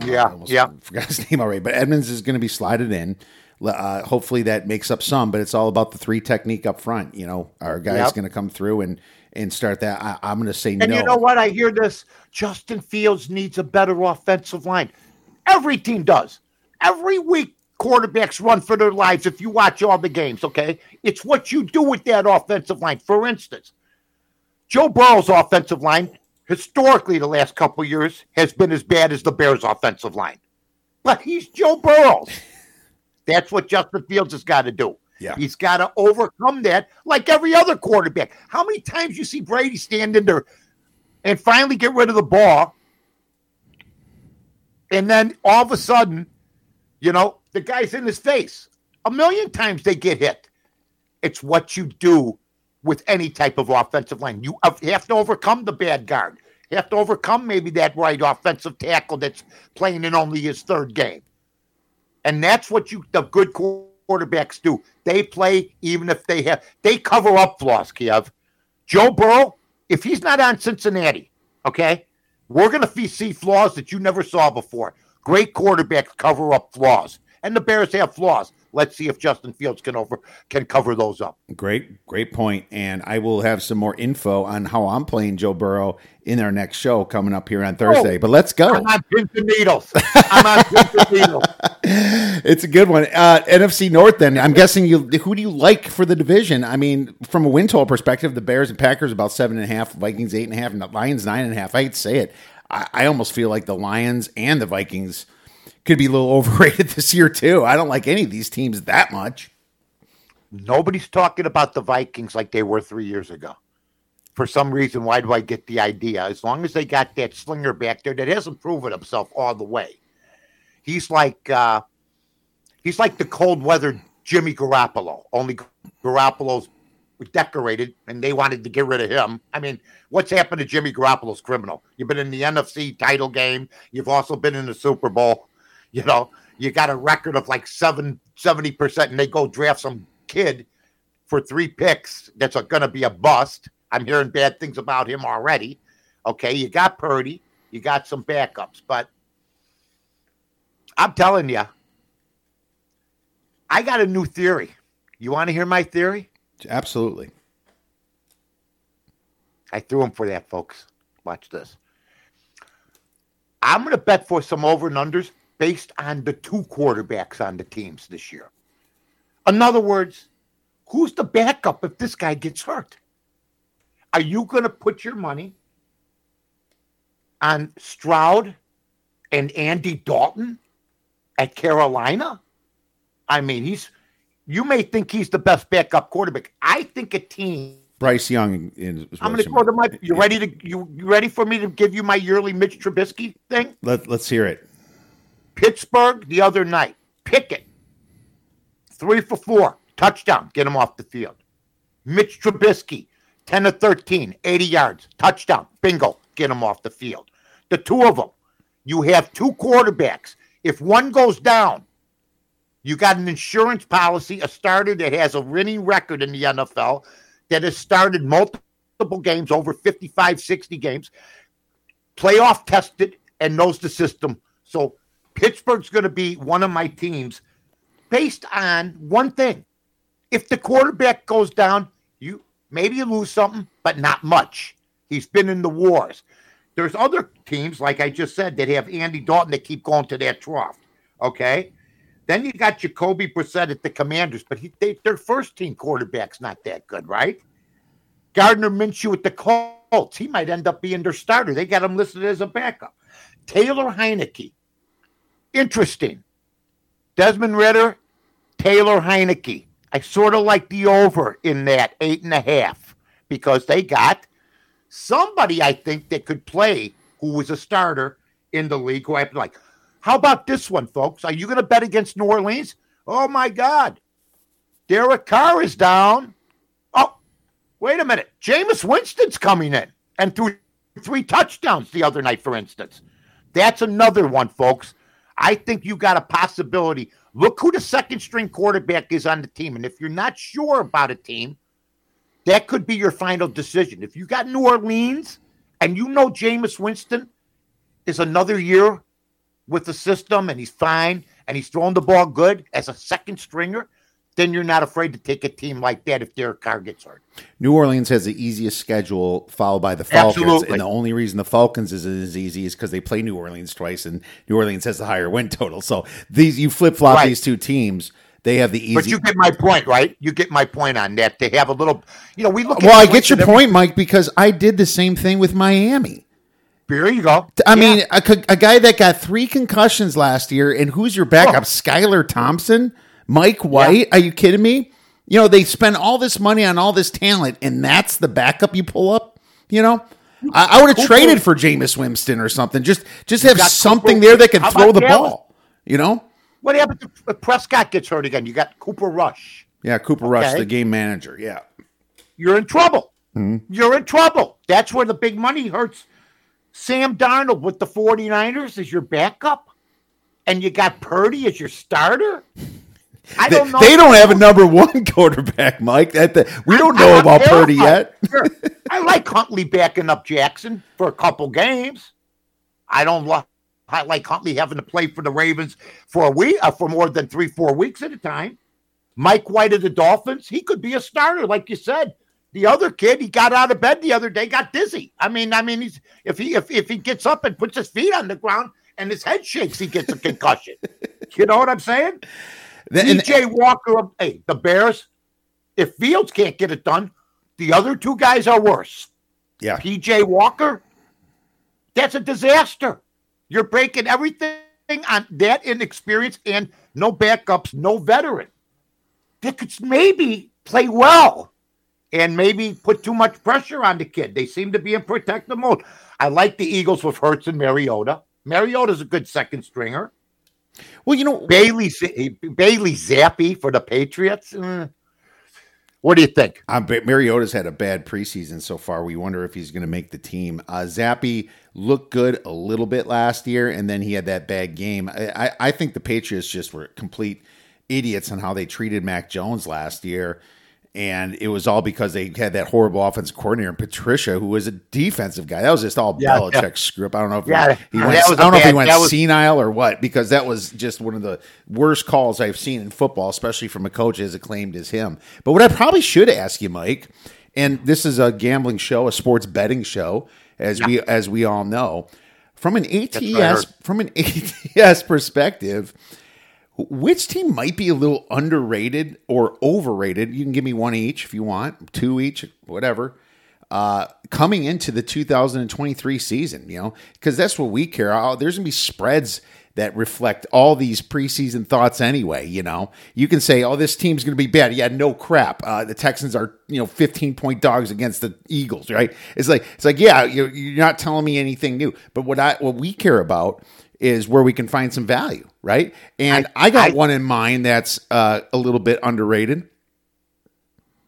Uh, Yeah, I yeah. Forgot his name already, but Edmunds is going to be slided in. Uh, hopefully that makes up some, but it's all about the three technique up front. You know, our guy's Yep. going to come through and and start that. I, I'm going to say and no. And you know what i hear this justin fields needs a better offensive line every team does every week quarterbacks run for their lives if you watch all the games okay it's what you do with that offensive line for instance Joe Burrow's offensive line, historically, the last couple of years, has been as bad as the Bears' offensive line. But he's Joe Burrow. That's what Justin Fields has got to do. Yeah. He's got to overcome that like every other quarterback. How many times you see Brady stand in there and finally get rid of the ball? And then all of a sudden, you know, the guy's in his face. A million times they get hit. It's what you do with any type of offensive line. You have to overcome the bad guard. You have to overcome maybe that right offensive tackle that's playing in only his third game. And that's what you the good quarterbacks do. They play even if they have they cover up flaws, Kiev. Joe Burrow, if he's not on Cincinnati, okay, we're gonna see flaws that you never saw before. Great quarterbacks cover up flaws. And the Bears have flaws. Let's see if Justin Fields can over can cover those up. Great, great point. And I will have some more info on how I'm playing Joe Burrow in our next show coming up here on Thursday. Oh, but let's go. I'm on pins and needles. I'm on pins and needles. It's a good one. Uh, NFC North. Then I'm guessing you. Who do you like for the division? I mean, from a win total perspective, the Bears and Packers about seven and a half, Vikings eight and a half, and the Lions nine and a half. I hate to say it. I, I almost feel like the Lions and the Vikings could be a little overrated this year too. I don't like any of these teams that much. Nobody's talking about the Vikings like they were three years ago. For some reason, why do I get the idea? As long as they got that slinger back there that hasn't proven himself all the way, he's like uh, he's like the cold weather Jimmy Garoppolo. Only Garoppolo's decorated, and they wanted to get rid of him. I mean, what's happened to Jimmy Garoppolo's criminal? You've been in the NFC title game. You've also been in the Super Bowl. You know, you got a record of like seven, 70%, and they go draft some kid for three picks that's going to be a bust. I'm hearing bad things about him already. Okay, you got Purdy, you got some backups, but I'm telling you, I got a new theory. You want to hear my theory? Absolutely. I threw him for that, folks. Watch this. I'm going to bet for some over and unders based on the two quarterbacks on the teams this year. In other words, who's the backup if this guy gets hurt? Are you going to put your money on Stroud and Andy Dalton at Carolina? I mean, he's you may think he's the best backup quarterback. I think a team Bryce Young is. I'm going to go to my. You ready to you, you ready for me to give you my yearly Mitch Trubisky thing? Let, let's hear it. Pittsburgh the other night. Pickett, three for four, touchdown, get him off the field. Mitch Trubisky, 10 to 13, 80 yards, touchdown, bingo, get him off the field. The two of them, you have two quarterbacks. If one goes down, you got an insurance policy, a starter that has a winning record in the NFL, that has started multiple games, over 55, 60 games, playoff tested, and knows the system. So Pittsburgh's going to be one of my teams based on one thing. If the quarterback goes down, you maybe you lose something, but not much. He's been in the wars. There's other teams, like I just said, that have Andy Dalton that keep going to that trough. Okay. Then you got Jacoby Brissett at the Commanders, but he, they, their first team quarterback's not that good, right? Gardner Minshew at the Colts, he might end up being their starter. They got him listed as a backup. Taylor Heinicke, interesting. Desmond Ridder, Taylor Heinicke. I sort of like the over in that eight and a half because they got somebody I think that could play who was a starter in the league who I'm like. How about this one, folks? Are you going to bet against New Orleans? Oh my God. Derek Carr is down. Oh, wait a minute. Jameis Winston's coming in and threw three touchdowns the other night, for instance. That's another one, folks. I think you got a possibility. Look who the second string quarterback is on the team. And if you're not sure about a team, that could be your final decision. If you got New Orleans and you know Jameis Winston is another year with the system and he's fine and he's throwing the ball good as a second stringer, then you're not afraid to take a team like that if Derek Carr gets hurt. New Orleans has the easiest schedule, followed by the Falcons. Absolutely. And the only reason the Falcons isn't as easy is because they play New Orleans twice, and New Orleans has the higher win total. So these you flip flop Right. these two teams. They have the easy. But you get my point, right? You get my point on that. They have a little, you know, we look. well, I get your point, Mike, because I did the same thing with Miami. There you go. I Yeah. mean, a, a guy that got three concussions last year, and who's your backup? Oh. Skylar Thompson, Mike White. Are you kidding me? You know, they spend all this money on all this talent, and that's the backup you pull up. You know, I, I would have traded for Jameis Winston or something. Just, just have something Cooper- there that can How throw the Dallas? ball. You know? what happens if Prescott gets hurt again? You got Cooper Rush. Yeah, Cooper Rush, the game manager. Yeah, You're in trouble. Mm-hmm. You're in trouble. That's where the big money hurts. Sam Darnold with the 49ers is your backup, and you got Purdy as your starter. I they, don't know. they don't have a number one quarterback, Mike. That the, we don't know I'm about Purdy yet. Sure. I like Huntley backing up Jackson for a couple games. I don't lo- I like Huntley having to play for the Ravens for a week, uh, for more than three, four weeks at a time. Mike White of the Dolphins, he could be a starter, like you said. The other kid, he got out of bed the other day, got dizzy. I mean, I mean, he's if he if, if he gets up and puts his feet on the ground and his head shakes, he gets a concussion. you know what I'm saying? And- PJ Walker, hey, the Bears, if Fields can't get it done, the other two guys are worse. yeah, PJ Walker, that's a disaster. You're breaking everything on that inexperience and no backups, no veteran. They could maybe play well and maybe put too much pressure on the kid. They seem to be in protective mode. I like the Eagles with Hurts and Mariota. Mariota's a good second stringer. Well, you know, Bailey Bailey Zappe for the Patriots. Mm. What do you think? Uh, but Mariota's had a bad preseason so far. We wonder if he's going to make the team. Uh, Zappe looked good a little bit last year, and then he had that bad game. I, I, I think the Patriots just were complete idiots on how they treated Mac Jones last year. And it was all because they had that horrible offensive coordinator, Patricia, who was a defensive guy. That was just all Yeah, Belichick yeah. screw up. I don't know if Yeah, he, he went, I don't know if he went was- senile or what, because that was just one of the worst calls I've seen in football, especially from a coach as acclaimed as him. But what I probably should ask you, Mike, and this is a gambling show, a sports betting show, as we as we all know, from an ATS from an ATS perspective, which team might be a little underrated or overrated? You can give me one each if you want, two each, whatever. Uh, coming into the 2023 season, you know, because that's what we care. Oh, there's gonna be spreads that reflect all these preseason thoughts anyway. You know, you can say, "Oh, this team's gonna be bad." Yeah, no crap. Uh, the Texans are you know 15 point dogs against the Eagles, right? It's like it's like yeah, you're, you're not telling me anything new. But what I what we care about is where we can find some value, right? And I, got I- one in mind that's uh, a little bit underrated.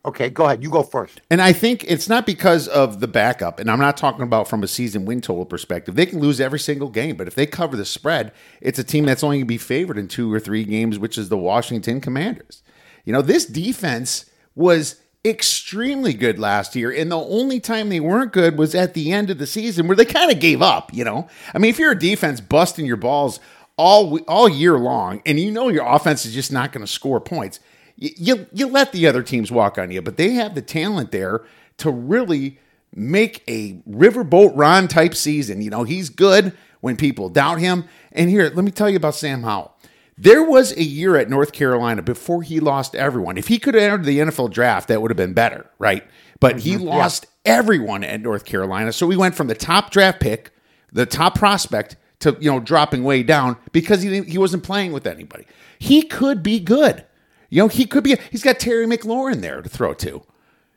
Okay, go ahead. You go first. And I think it's not because of the backup, and I'm not talking about from a season win total perspective. They can lose every single game, but if they cover the spread, it's a team that's only going to be favored in two or three games, which is the Washington Commanders. You know, this defense was extremely good last year, and the only time they weren't good was at the end of the season where they kind of gave up. You know, I mean, if you're a defense busting your balls all all year long, and you know your offense is just not going to score points you you let the other teams walk on you, but they have the talent there to really make a riverboat Ron type season. You know, he's good when people doubt him. And here, let me tell you about Sam Howell. There was a year at North Carolina before he lost everyone. If he could have entered the NFL draft, that would have been better, right? But he mm-hmm. lost yeah. everyone at North Carolina. So we went from the top draft pick, the top prospect, to you know dropping way down because he he wasn't playing with anybody. He could be good. You know, he could be. He's got Terry McLaurin there to throw to.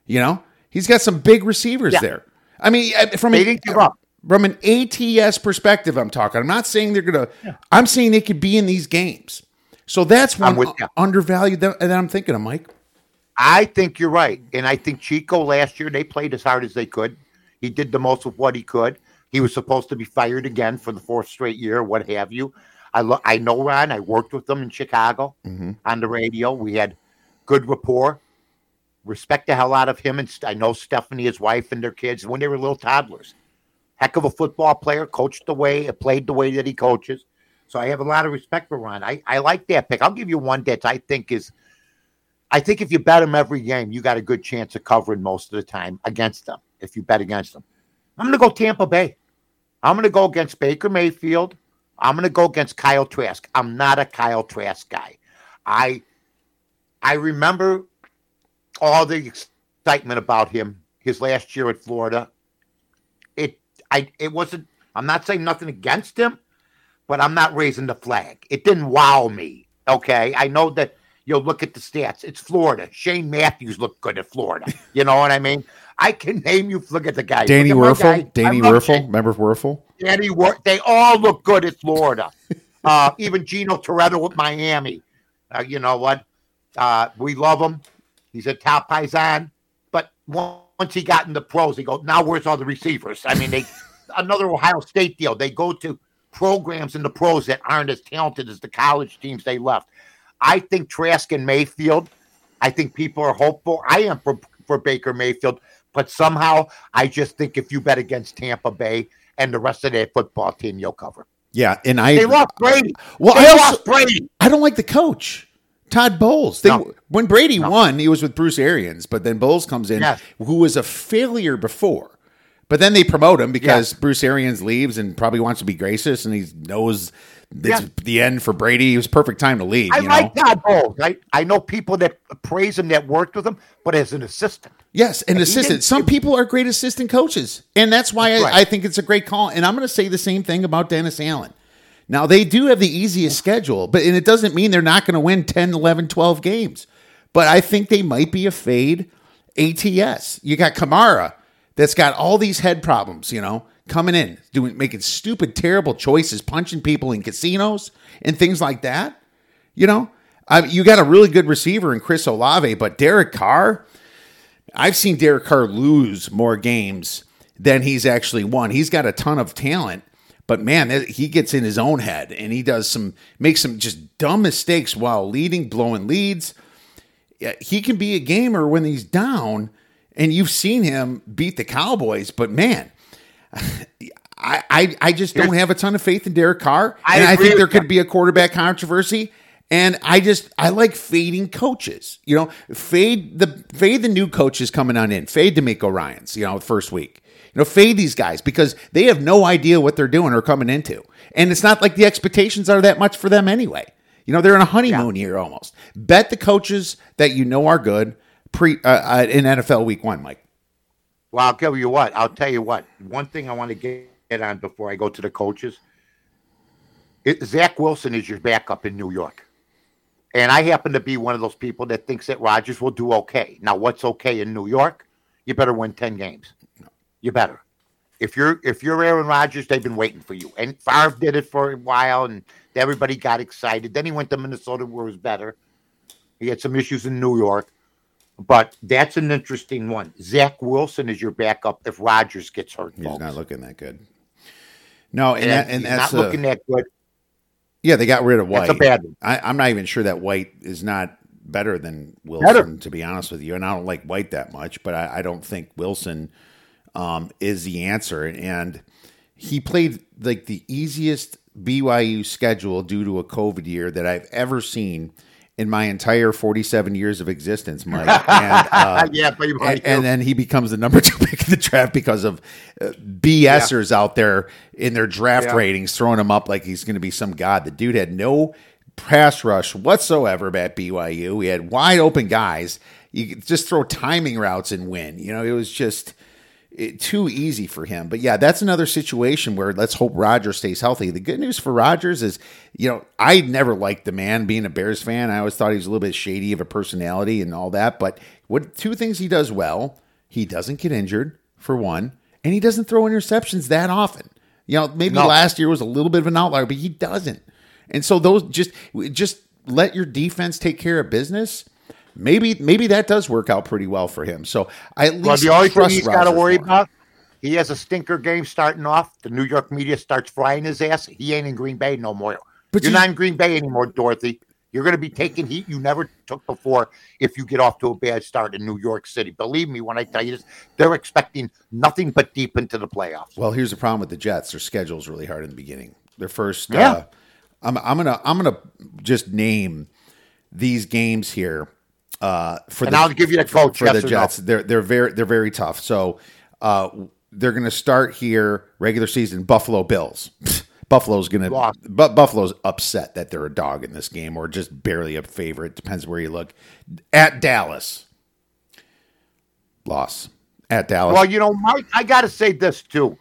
You know, he's got some big receivers yeah. there. I mean, from a, from an ATS perspective, I'm talking. I'm not saying they're gonna. Yeah. I'm saying they could be in these games. So that's one undervalued that, that I'm thinking of, Mike. I think you're right, and I think Chico last year they played as hard as they could. He did the most of what he could. He was supposed to be fired again for the fourth straight year, what have you. I lo- I know Ron. I worked with them in Chicago mm-hmm. on the radio. We had good rapport. Respect the hell out of him, and st- I know Stephanie, his wife, and their kids when they were little toddlers. Heck of a football player, coached the way, played the way that he coaches. So I have a lot of respect for Ron. I, I like that pick. I'll give you one that I think is. I think if you bet him every game, you got a good chance of covering most of the time against them. If you bet against them, I'm going to go Tampa Bay. I'm going to go against Baker Mayfield. I'm going to go against Kyle Trask. I'm not a Kyle Trask guy. I I remember all the excitement about him his last year at Florida. It I it wasn't I'm not saying nothing against him, but I'm not raising the flag. It didn't wow me. Okay. I know that you'll look at the stats. It's Florida. Shane Matthews looked good at Florida. You know what I mean? I can name you. Look at the guy. Danny Wuerffel. Danny Wuerffel. Remember Wuerffel? Danny. They all look good at Florida. uh, even Gino Torretta with Miami. Uh, you know what? Uh, we love him. He's a top paisan. But once he got in the pros, he goes, now where's all the receivers? I mean, they another Ohio State deal. They go to programs in the pros that aren't as talented as the college teams they left. I think Trask and Mayfield. I think people are hopeful. I am for for Baker Mayfield. But somehow, I just think if you bet against Tampa Bay and the rest of their football team, you'll cover. Yeah, and I they lost Brady. Well, they I also, lost Brady. I don't like the coach. Todd Bowles. They, no. When Brady no. won, he was with Bruce Arians, but then Bowles comes in, yes. who was a failure before. But then they promote him because yes. Bruce Arians leaves and probably wants to be gracious, and he knows it's yeah. the end for Brady. It was perfect time to leave. I like know? Todd Bowles. I, I know people that praise him that worked with him, but as an assistant. Yes, an and assistant. Some people are great assistant coaches, and that's why that's I, right. I think it's a great call. And I'm going to say the same thing about Dennis Allen. Now, they do have the easiest schedule, but and it doesn't mean they're not going to win 10, 11, 12 games. But I think they might be a fade ATS. You got Kamara that's got all these head problems, you know coming in, doing making stupid, terrible choices, punching people in casinos and things like that. You know, I, you got a really good receiver in Chris Olave, but Derek Carr, I've seen Derek Carr lose more games than he's actually won. He's got a ton of talent, but man, he gets in his own head and he does some makes some just dumb mistakes while leading, blowing leads. He can be a gamer when he's down, and you've seen him beat the Cowboys, but man, I, I, I just don't have a ton of faith in Derek Carr. I and I think there could be a quarterback controversy. And I just I like fading coaches. You know, fade the fade the new coaches coming on in. Fade DeMeco Ryans, you know, first week. You know, fade these guys because they have no idea what they're doing or coming into. And it's not like the expectations are that much for them anyway. You know, they're in a honeymoon yeah. year almost. Bet the coaches that you know are good pre uh, uh, in NFL week 1, Mike. Well, I'll tell you what. I'll tell you what. One thing I want to get on before I go to the coaches. It, Zach Wilson is your backup in New York, and I happen to be one of those people that thinks that Rodgers will do okay. Now, what's okay in New York? You better win ten games. You better. If you're if you're Aaron Rodgers, they've been waiting for you. And Favre did it for a while, and everybody got excited. Then he went to Minnesota, where it was better. He had some issues in New York. But that's an interesting one. Zach Wilson is your backup if Rodgers gets hurt. He's folks. not looking that good. No, and, and, that, and he's that's not a- looking that good. yeah, they got rid of White. That's a bad one. I, I'm not even sure that White is not better than Wilson, Better. to be honest with you. And I don't like White that much, but I, I don't think Wilson um, is the answer. And he played like the easiest BYU schedule due to a COVID year that I've ever seen in my entire 47 years of existence, Mike. And, uh, yeah, and, and then he becomes the number two pick in the draft because of uh, BSers out there in their draft Yeah. ratings throwing him up like he's going to be some god. The dude had no pass rush whatsoever at BYU. He had wide open guys. You could just throw timing routes and win. You know, it was just it, too easy for him. But yeah, that's another situation where let's hope Rodgers stays healthy. The good news for Rodgers is, you know, I never liked the man being a Bears fan. I always thought he was a little bit shady of a personality and all that. But what two things he does well, he doesn't get injured for one, and he doesn't throw interceptions that often. You know, maybe No. last year was a little bit of an outlier, but he doesn't. And so those just just let your defense take care of business. Maybe maybe that does work out pretty well for him. So I at least Well, the only thing he's got to worry about, he has a stinker game starting off. The New York media starts frying his ass. He ain't in Green Bay no more. But You're you- not in Green Bay anymore, Dorothy. You're going to be taking heat you never took before if you get off to a bad start in New York City. Believe me when I tell you this, they're expecting nothing but deep into the playoffs. Well, here's the problem with the Jets. Their schedule's really hard in the beginning. Their first, Yeah. uh, I'm, I'm gonna I'm gonna just name these games here uh, for And the I'll give you the coach, for yes the or no. Jets. They're they're very they're very tough. So uh, they're gonna start here regular season Buffalo Bills. Buffalo's gonna but Buffalo's upset that they're a dog in this game or just barely a favorite. Depends where you look. At Dallas, loss. At Dallas, Well, you know, Mike, I got to say this too.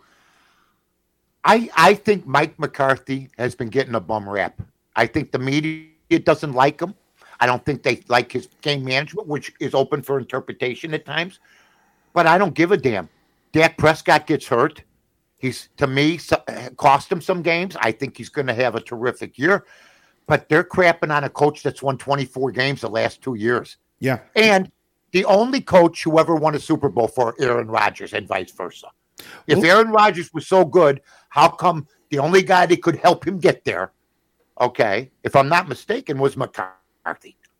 I I think Mike McCarthy has been getting a bum rap. I think the media doesn't like him. I don't think they like his game management, which is open for interpretation at times. But I don't give a damn. Dak Prescott gets hurt. He's to me so- cost him some games. I think he's going to have a terrific year. But they're crapping on a coach that's won 24 games the last two years. yeah. And the only coach who ever won a Super Bowl for Aaron Rodgers and vice versa. If Who- Aaron Rodgers was so good, how come the only guy that could help him get there, okay, if I'm not mistaken, was McCarthy?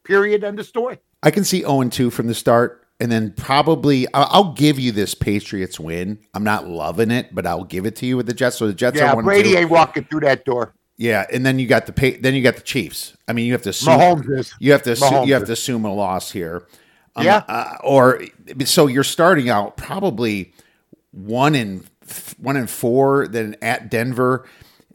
Period. End of story. I can see 0 2 from the start, and then probably I'll, give you this Patriots win. I'm not loving it, but I'll give it to you with the Jets. So the Jets Yeah, are Brady ain't walking through that door. Yeah, and then you got the pa- then you got the Chiefs. I mean, you have to assume Mahomes is. you have to assume, you have to assume a loss here. Um, Yeah. uh, or so you're starting out probably one in one and four, then at Denver.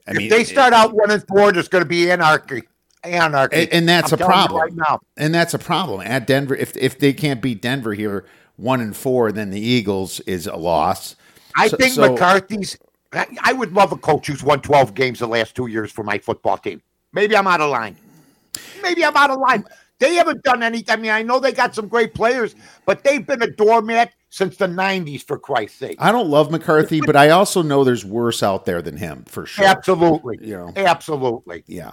I If mean, they start out one and four, there's going to be anarchy. Anarchy. and, and that's I'm a problem right now. and that's a problem at denver if if they can't beat denver here one and four then the eagles is a loss I So- think so- McCarthy's. I, I would love a coach who's won 12 games the last two years for my football team. Maybe I'm out of line. Maybe I'm out of line. They haven't done anything. I mean, I know they got some great players, but they've been a doormat since the 90s, for Christ's sake. i don't love mccarthy but i also know there's worse out there than him for sure Absolutely. You know. Absolutely. yeah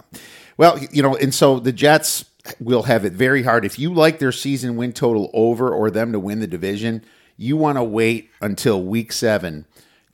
well you know and so the jets will have it very hard if you like their season win total over or them to win the division you want to wait until week seven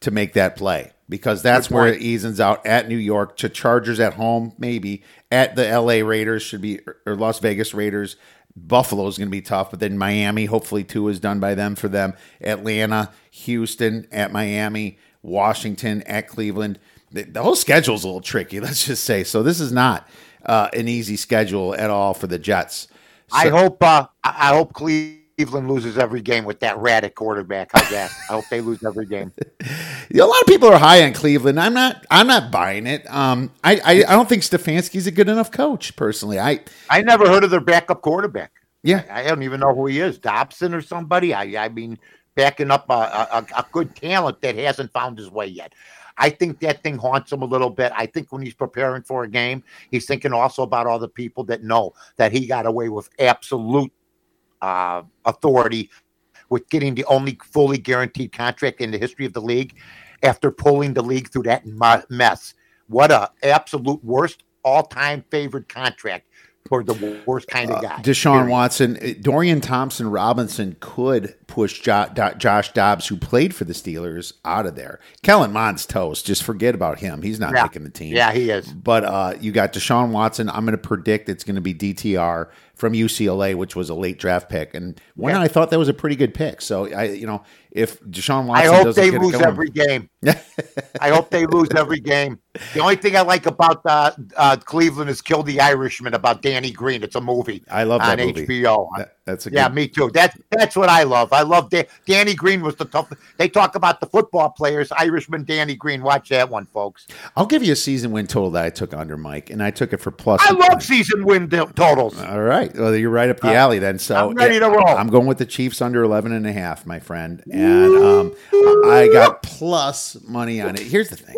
to make that play because that's where it evens out at New York to Chargers at home, maybe at the LA Raiders should be or Las Vegas Raiders. Buffalo's going to be tough, but then Miami, hopefully two is done by them for them. Atlanta, Houston at Miami, Washington at Cleveland. The, the whole schedule's a little tricky, let's just say. So this is not uh, an easy schedule at all for the Jets. I hope uh, I I hope Cleveland loses every game with that rat at quarterback. I guess. I hope they lose every game. a lot of people are high on Cleveland. I'm not. I'm not buying it. Um, I, I, I don't think Stefanski's a good enough coach. Personally, I I never heard of their backup quarterback. yeah. I don't even know who he is, Dobson or somebody. I, I mean, backing up a, a, a good talent that hasn't found his way yet. I think that thing haunts him a little bit. I think when he's preparing for a game, he's thinking also about all the people that know that he got away with absolute uh, authority with getting the only fully guaranteed contract in the history of the league after pulling the league through that mess. What a absolute worst all-time favorite contract for the worst kind of guy. Deshaun period. Watson, uh, Dorian Thompson Robinson could push jo- Do- Josh Dobbs, who played for the Steelers, out of there. Kellen Mond's toast. Just forget about him. He's not Yeah. making the team. Yeah, he is. But uh, you got Deshaun Watson. I'm going to predict it's going to be DTR from UCLA, which was a late draft pick, and one Yeah. I thought that was a pretty good pick. So I, you know, if Deshaun Watson, I hope they lose going, every game. I hope they lose every game. The only thing I like about uh, uh, Cleveland is Kill the Irishman about Danny Greene. It's a movie. I love that on movie. HBO. That- that's a yeah, good, me too. That's that's what I love. I love da- Danny Greene was the tough. They talk about the football players, Irishman Danny Greene. Watch that one, folks. I'll give you a season win total that I took under Mike, and I took it for plus. I love season win to- totals. All right. Well, you're right up the alley then. So Uh, I'm ready to roll. I'm going with the Chiefs under 11 and a half, my friend. And um, I got plus money on it. Here's the thing.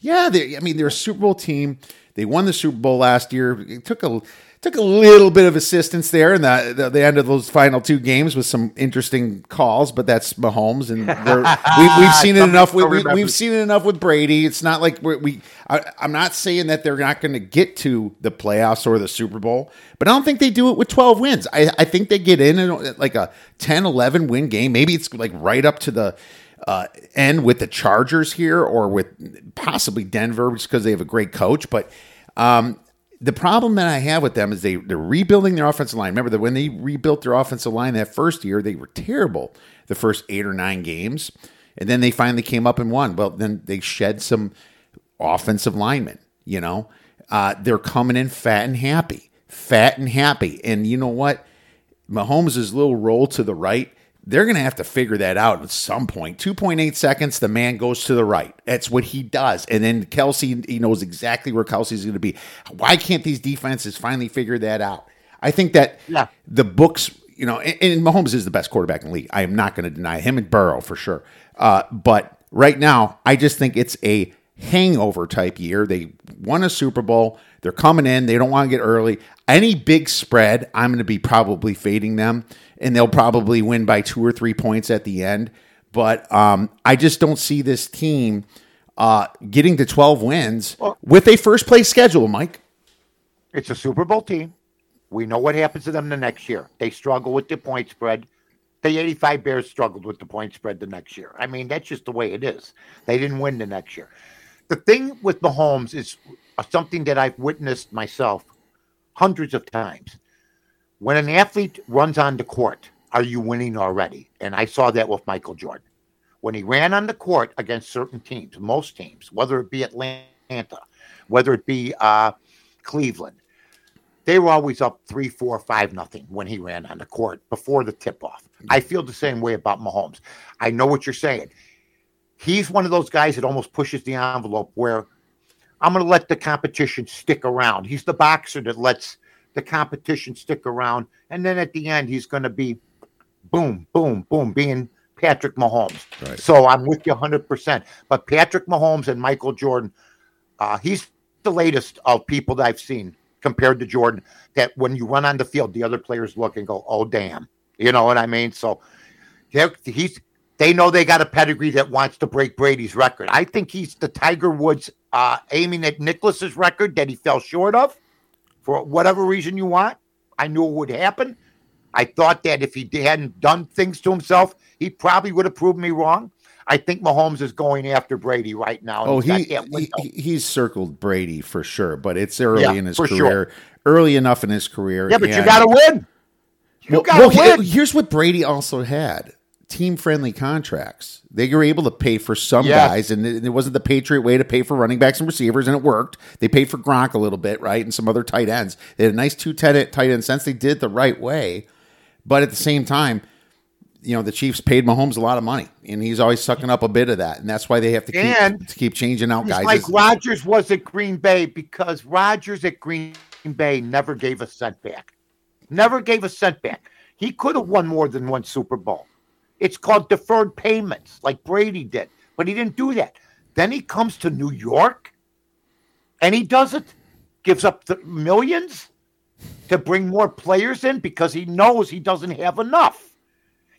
Yeah, I mean, they're a Super Bowl team. They won the Super Bowl last year. It took a took a little bit of assistance there in the, the, the end of those final two games with some interesting calls, but that's Mahomes, and we, we've seen it enough. We, we, we've seen it enough with Brady. It's not like we're, we. I, I'm not saying that they're not going to get to the playoffs or the Super Bowl, but I don't think they do it with 12 wins. I, I think they get in at like a 10, 11 win game. Maybe it's like right up to the uh, end with the Chargers here or with possibly Denver just because they have a great coach. But um, the problem that I have with them is they they're rebuilding their offensive line. Remember that when they rebuilt their offensive line that first year, they were terrible the first eight or nine games, and then they finally came up and won. Well, then they shed some offensive linemen. You know, uh, they're coming in fat and happy, fat and happy, and you know what? Mahomes' little roll to the right, they're going to have to figure that out at some point. 2.8 seconds, the man goes to the right. That's what he does. And then Kelce, he knows exactly where Kelce's going to be. Why can't these defenses finally figure that out? I think that Yeah. the books, you know, and, and Mahomes is the best quarterback in the league. I am not going to deny him and Burrow for sure. Uh, but right now, I just think it's a hangover type year. They won a Super Bowl. They're coming in. They don't want to get early. Any big spread, I'm going to be probably fading them, and they'll probably win by two or three points at the end. But um, I just don't see this team uh, getting to 12 wins with a first place schedule, Mike. It's a Super Bowl team. We know what happens to them the next year. They struggle with the point spread. The 85 Bears struggled with the point spread the next year. I mean, that's just the way it is. They didn't win the next year. The thing with Mahomes is something that I've witnessed myself hundreds of times. When an athlete runs on the court, are you winning already? And I saw that with Michael Jordan. When he ran on the court against certain teams, most teams, whether it be Atlanta, whether it be uh, Cleveland, they were always up three, four, five, nothing when he ran on the court before the tip off. I feel the same way about Mahomes. I know what you're saying. He's one of those guys that almost pushes the envelope where I'm going to let the competition stick around. He's the boxer that lets the competition stick around. And then at the end, he's going to be boom, boom, boom, being Patrick Mahomes. Right. So I'm with you 100%. But Patrick Mahomes and Michael Jordan, uh, he's the latest of people that I've seen compared to Jordan that when you run on the field, the other players look and go, oh, damn. You know what I mean? So he's they know they got a pedigree that wants to break Brady's record. I think he's the Tiger Woods uh, aiming at Nicklaus's record that he fell short of for whatever reason you want. I knew it would happen. I thought that if he hadn't done things to himself, he probably would have proved me wrong. I think Mahomes is going after Brady right now. Oh, he, he he's circled Brady for sure, but it's early Yeah, in his career, sure. early enough in his career. yeah, but you got to win. You Well, got to well, win. here's what Brady also had: team-friendly contracts. They were able to pay for some Yes. guys, and it, wasn't the Patriot way to pay for running backs and receivers, and it worked. They paid for Gronk a little bit, right, and some other tight ends. They had a nice two tight tight end sense. They did the right way, but at the same time. You know the Chiefs paid Mahomes a lot of money, and he's always sucking up a bit of that, and that's why they have to keep And to keep changing out guys. like Rodgers was at Green Bay because Rodgers at Green Bay never gave a cent back. Never gave a cent back. He could have won more than one Super Bowl. It's called deferred payments, like Brady did, but he didn't do that. Then he comes to New York and he does it, gives up the millions to bring more players in because he knows he doesn't have enough.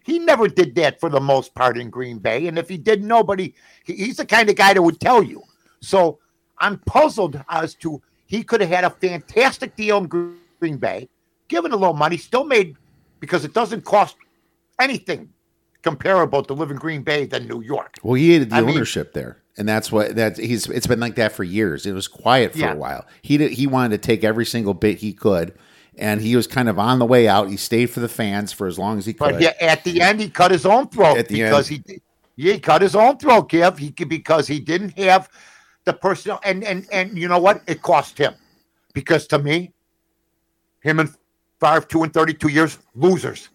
He never did that for the most part in Green Bay. And if he did, nobody, he- he's the kind of guy that would tell you. So I'm puzzled as to he could have had a fantastic deal in Green Bay, given a little money, still made because it doesn't cost anything comparable to live in Green Bay than New York. Well, he hated the I mean- ownership there, and that's what that he's. It's been like that for years. It was quiet for Yeah. a while. He did, he wanted to take every single bit he could, and he was kind of on the way out. He stayed for the fans for as long as he could. But yeah, at the end, he cut his own throat because he he cut his own throat, Kev. He because he didn't have the personnel, and and and you know what? It cost him because to me, him and five, two and thirty-two years, losers,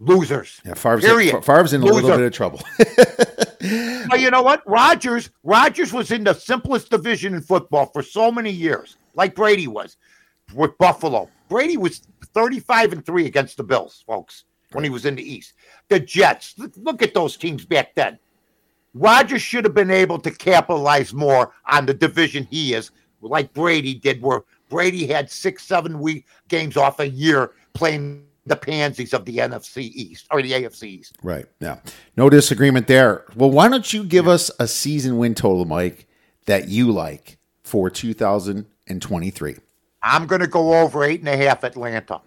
losers. yeah, Favre's, Period. Favre's in a little bit of trouble. But you know what? Rodgers, Rodgers was in the simplest division in football for so many years, like Brady was with Buffalo. Brady was 35 and 3 against the Bills, folks, when he was in the East. The Jets, look, look at those teams back then. Rodgers should have been able to capitalize more on the division he is, like Brady did, where Brady had six, seven week games off a year playing the pansies of the NFC East or the AFC East. right. Yeah. No disagreement there. Well, why don't you give us a season win total, Mike, that you like for 2023? I'm going to go over eight and a half Atlanta.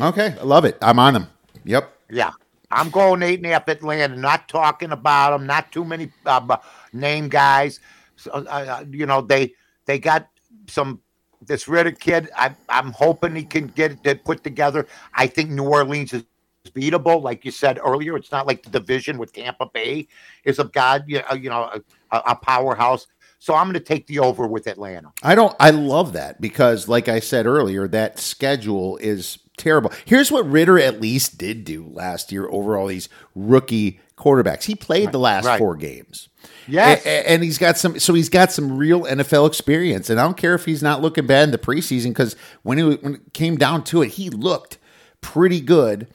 Okay, I love it. I'm on them. Yep. Yeah. I'm going eight and a half Atlanta. Not talking about them. Not too many um, name guys. So, uh, uh, you know they they got some. This Ridder kid. I, I'm hoping he can get it put together. I think New Orleans is beatable, like you said earlier. It's not like the division with Tampa Bay is a god. You uh, know, a, a powerhouse. So I'm going to take the over with Atlanta. I don't. I love that because, like I said earlier, that schedule is terrible. Here's what Ridder at least did do last year over all these rookie quarterbacks. He played the last Right. four games. Yes. A- a- and he's got some. So he's got some real NFL experience. And I don't care if he's not looking bad in the preseason because when he when it came down to it, he looked pretty good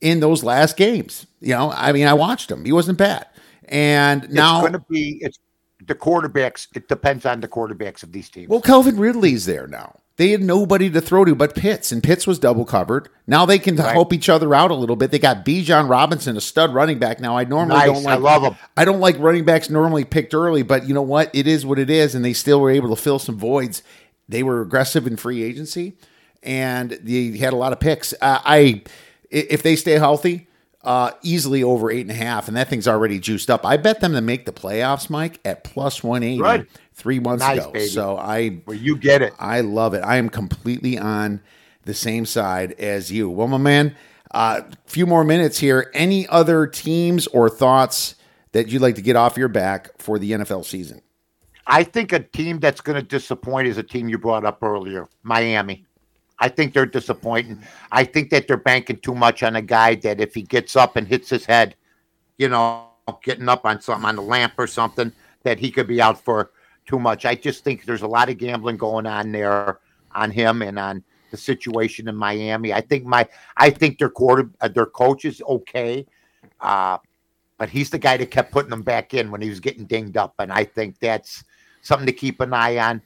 in those last games. You know, I mean, I watched him. He wasn't bad. And now it's going to be it's the quarterbacks. It depends on the quarterbacks of these teams. Well, Calvin Ridley's there now. They had nobody to throw to but Pitts, and Pitts was double covered. Now they can Right. help each other out a little bit. They got Bijan Robinson, a stud running back. Now I normally Nice. don't like. I love him. I don't like running backs normally picked early, but you know what? It is what it is, and they still were able to fill some voids. They were aggressive in free agency, and they had a lot of picks. Uh, I, i- if they stay healthy, uh, easily over eight and a half, and that thing's already juiced up. I bet them to make the playoffs, Mike, at plus one eighty Good. three months Nice, ago. baby. So I Well, you get it. I love it. I am completely on the same side as you. Well, my man, a uh, few more minutes here. Any other teams or thoughts that you'd like to get off your back for the NFL season? I think a team that's going to disappoint is a team you brought up earlier, Miami. I think they're disappointing. I think that they're banking too much on a guy that if he gets up and hits his head, you know, getting up on something on the lamp or something, that he could be out for too much. I just think there's a lot of gambling going on there on him and on the situation in Miami. I think my I think their quarter uh, their coach is okay. Uh but he's the guy that kept putting them back in when he was getting dinged up. And I think that's something to keep an eye on.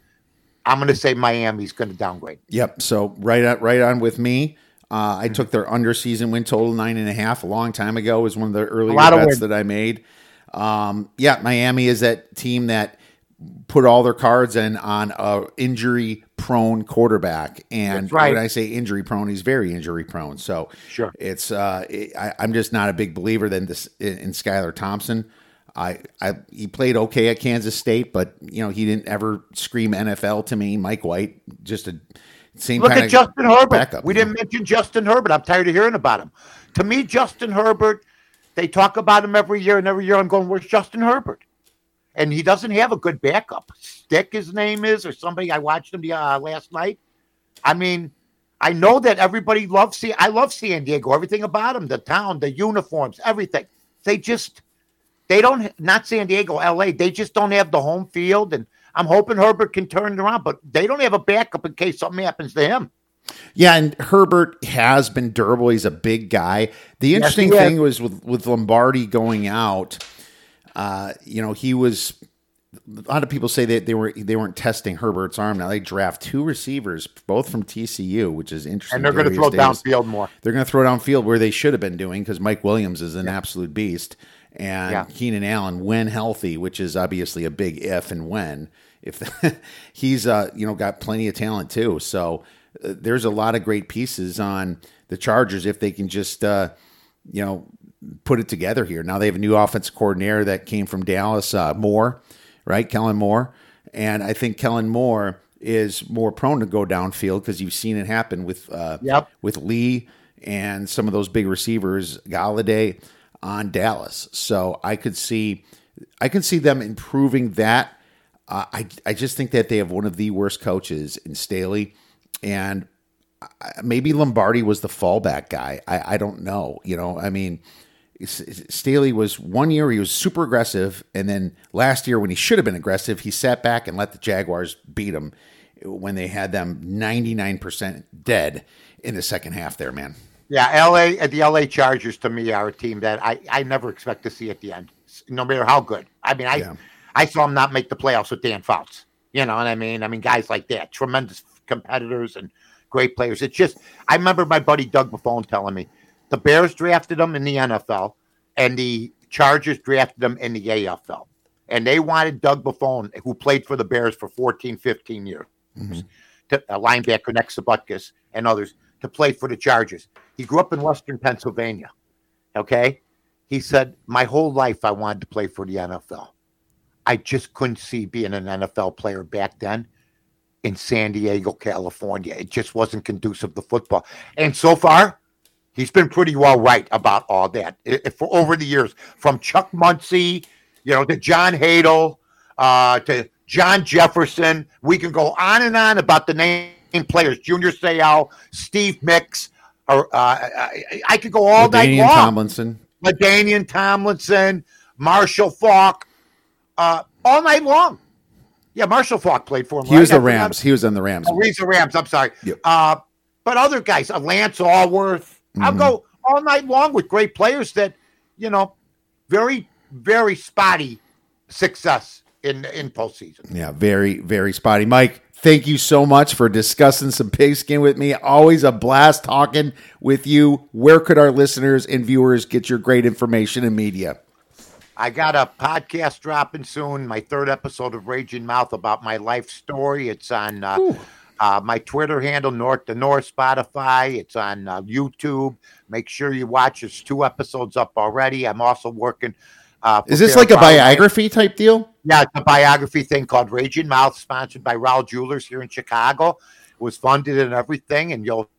I'm going to say Miami's going to downgrade. Yep. So right on, right on with me. Uh, I took their under season win total nine and a half a long time ago. It was one of the earlier bets that I made. Um, yeah, Miami is that team that put all their cards in on a injury prone quarterback. And right. when I say injury prone, he's very injury prone. So Sure. it's uh, it, I, I'm just not a big believer than this in, in Skylar Thompson. I, I he played okay at Kansas State, but you know he didn't ever scream NFL to me. Mike White, just a same Look at Justin Herbert. backup, we didn't mention Justin Herbert. I'm tired of hearing about him. To me, Justin Herbert, they talk about him every year, and every year I'm going, where's Justin Herbert? And he doesn't have a good backup. Stick, his name is, or somebody. I watched him the, uh, last night. I mean, I know that everybody loves. See, I love San Diego. Everything about him, the town, the uniforms, everything. They just, they don't. Not San Diego, L.A. They just don't have the home field, and I'm hoping Herbert can turn it around. But they don't have a backup in case something happens to him. Yeah, and Herbert has been durable. He's a big guy. The interesting has. thing was with with Lombardi going out. Uh, you know, he was. A lot of people say that they were they weren't testing Herbert's arm. Now they draft two receivers, both from TCU, which is interesting. and they're going to throw Davis. downfield more. They're going to throw downfield where they should have been doing because Mike Williams is an absolute beast, and Yeah. Keenan Allen, when healthy, which is obviously a big if and when, if he's uh you know got plenty of talent too. So uh, there's a lot of great pieces on the Chargers if they can just, uh, you know, put it together here. Now they have a new offensive coordinator that came from Dallas, uh, Moore, right? Kellen Moore. And I think Kellen Moore is more prone to go downfield because you've seen it happen with uh, Yep. with Lee and some of those big receivers, Galladay on Dallas. So I could see I can see them improving that. Uh, I I just think that they have one of the worst coaches in Staley, and maybe Lombardi was the fallback guy. I, I don't know. You know, I mean, Staley was one year he was super aggressive, and then last year when he should have been aggressive, he sat back and let the Jaguars beat him when they had them ninety nine percent dead in the second half. There, man. Yeah, LA uh, the LA Chargers to me are a team that I, I never expect to see at the end, no matter how good. I mean, I Yeah. I saw them not make the playoffs with Dan Fouts. You know what I mean? I mean, guys like that, tremendous competitors and great players. It's just I remember my buddy Doug Buffone telling me the Bears drafted them in the NFL and the Chargers drafted them in the AFL. And they wanted Doug Buffone, who played for the Bears for 14, 15 years, mm-hmm. to, a linebacker next to Butkus and others, to play for the Chargers. He grew up in Western Pennsylvania. Okay. He said, My whole life I wanted to play for the NFL. I just couldn't see being an NFL player back then in San Diego, California. It just wasn't conducive to football. And so far, he's been pretty well right about all that for over the years, from Chuck Muncie, you know, to John Hadl, uh, to John Jefferson. We can go on and on about the name players: Junior Seau, Steve Mix, or uh, I, I- could go all night Daniel long. Tomlinson. LaDainian Tomlinson, Marshall Faulk, uh, all night long. Yeah, Marshall Faulk played for him. He right? was the Rams. He was on the Rams. Oh, he's the Rams. I'm sorry. Yep. Uh, but other guys, uh, Lance Alworth. I'll Mhm. go all night long with great players that, you know, very, very spotty success in in postseason. Yeah, very, very spotty. Mike, thank you so much for discussing some pigskin with me. Always a blast talking with you. Where could our listeners and viewers get your great information and media? I got a podcast dropping soon, my third episode of Raging Mouth about my life story. It's on uh, uh, my Twitter handle, North to North, Spotify. It's on uh, YouTube. Make sure you watch. There's two episodes up already. I'm also working. Uh, Is this like a biography type deal? Yeah, it's a biography thing called Raging Mouth, sponsored by Raul Jewelers here in Chicago. It was funded and everything, and you'll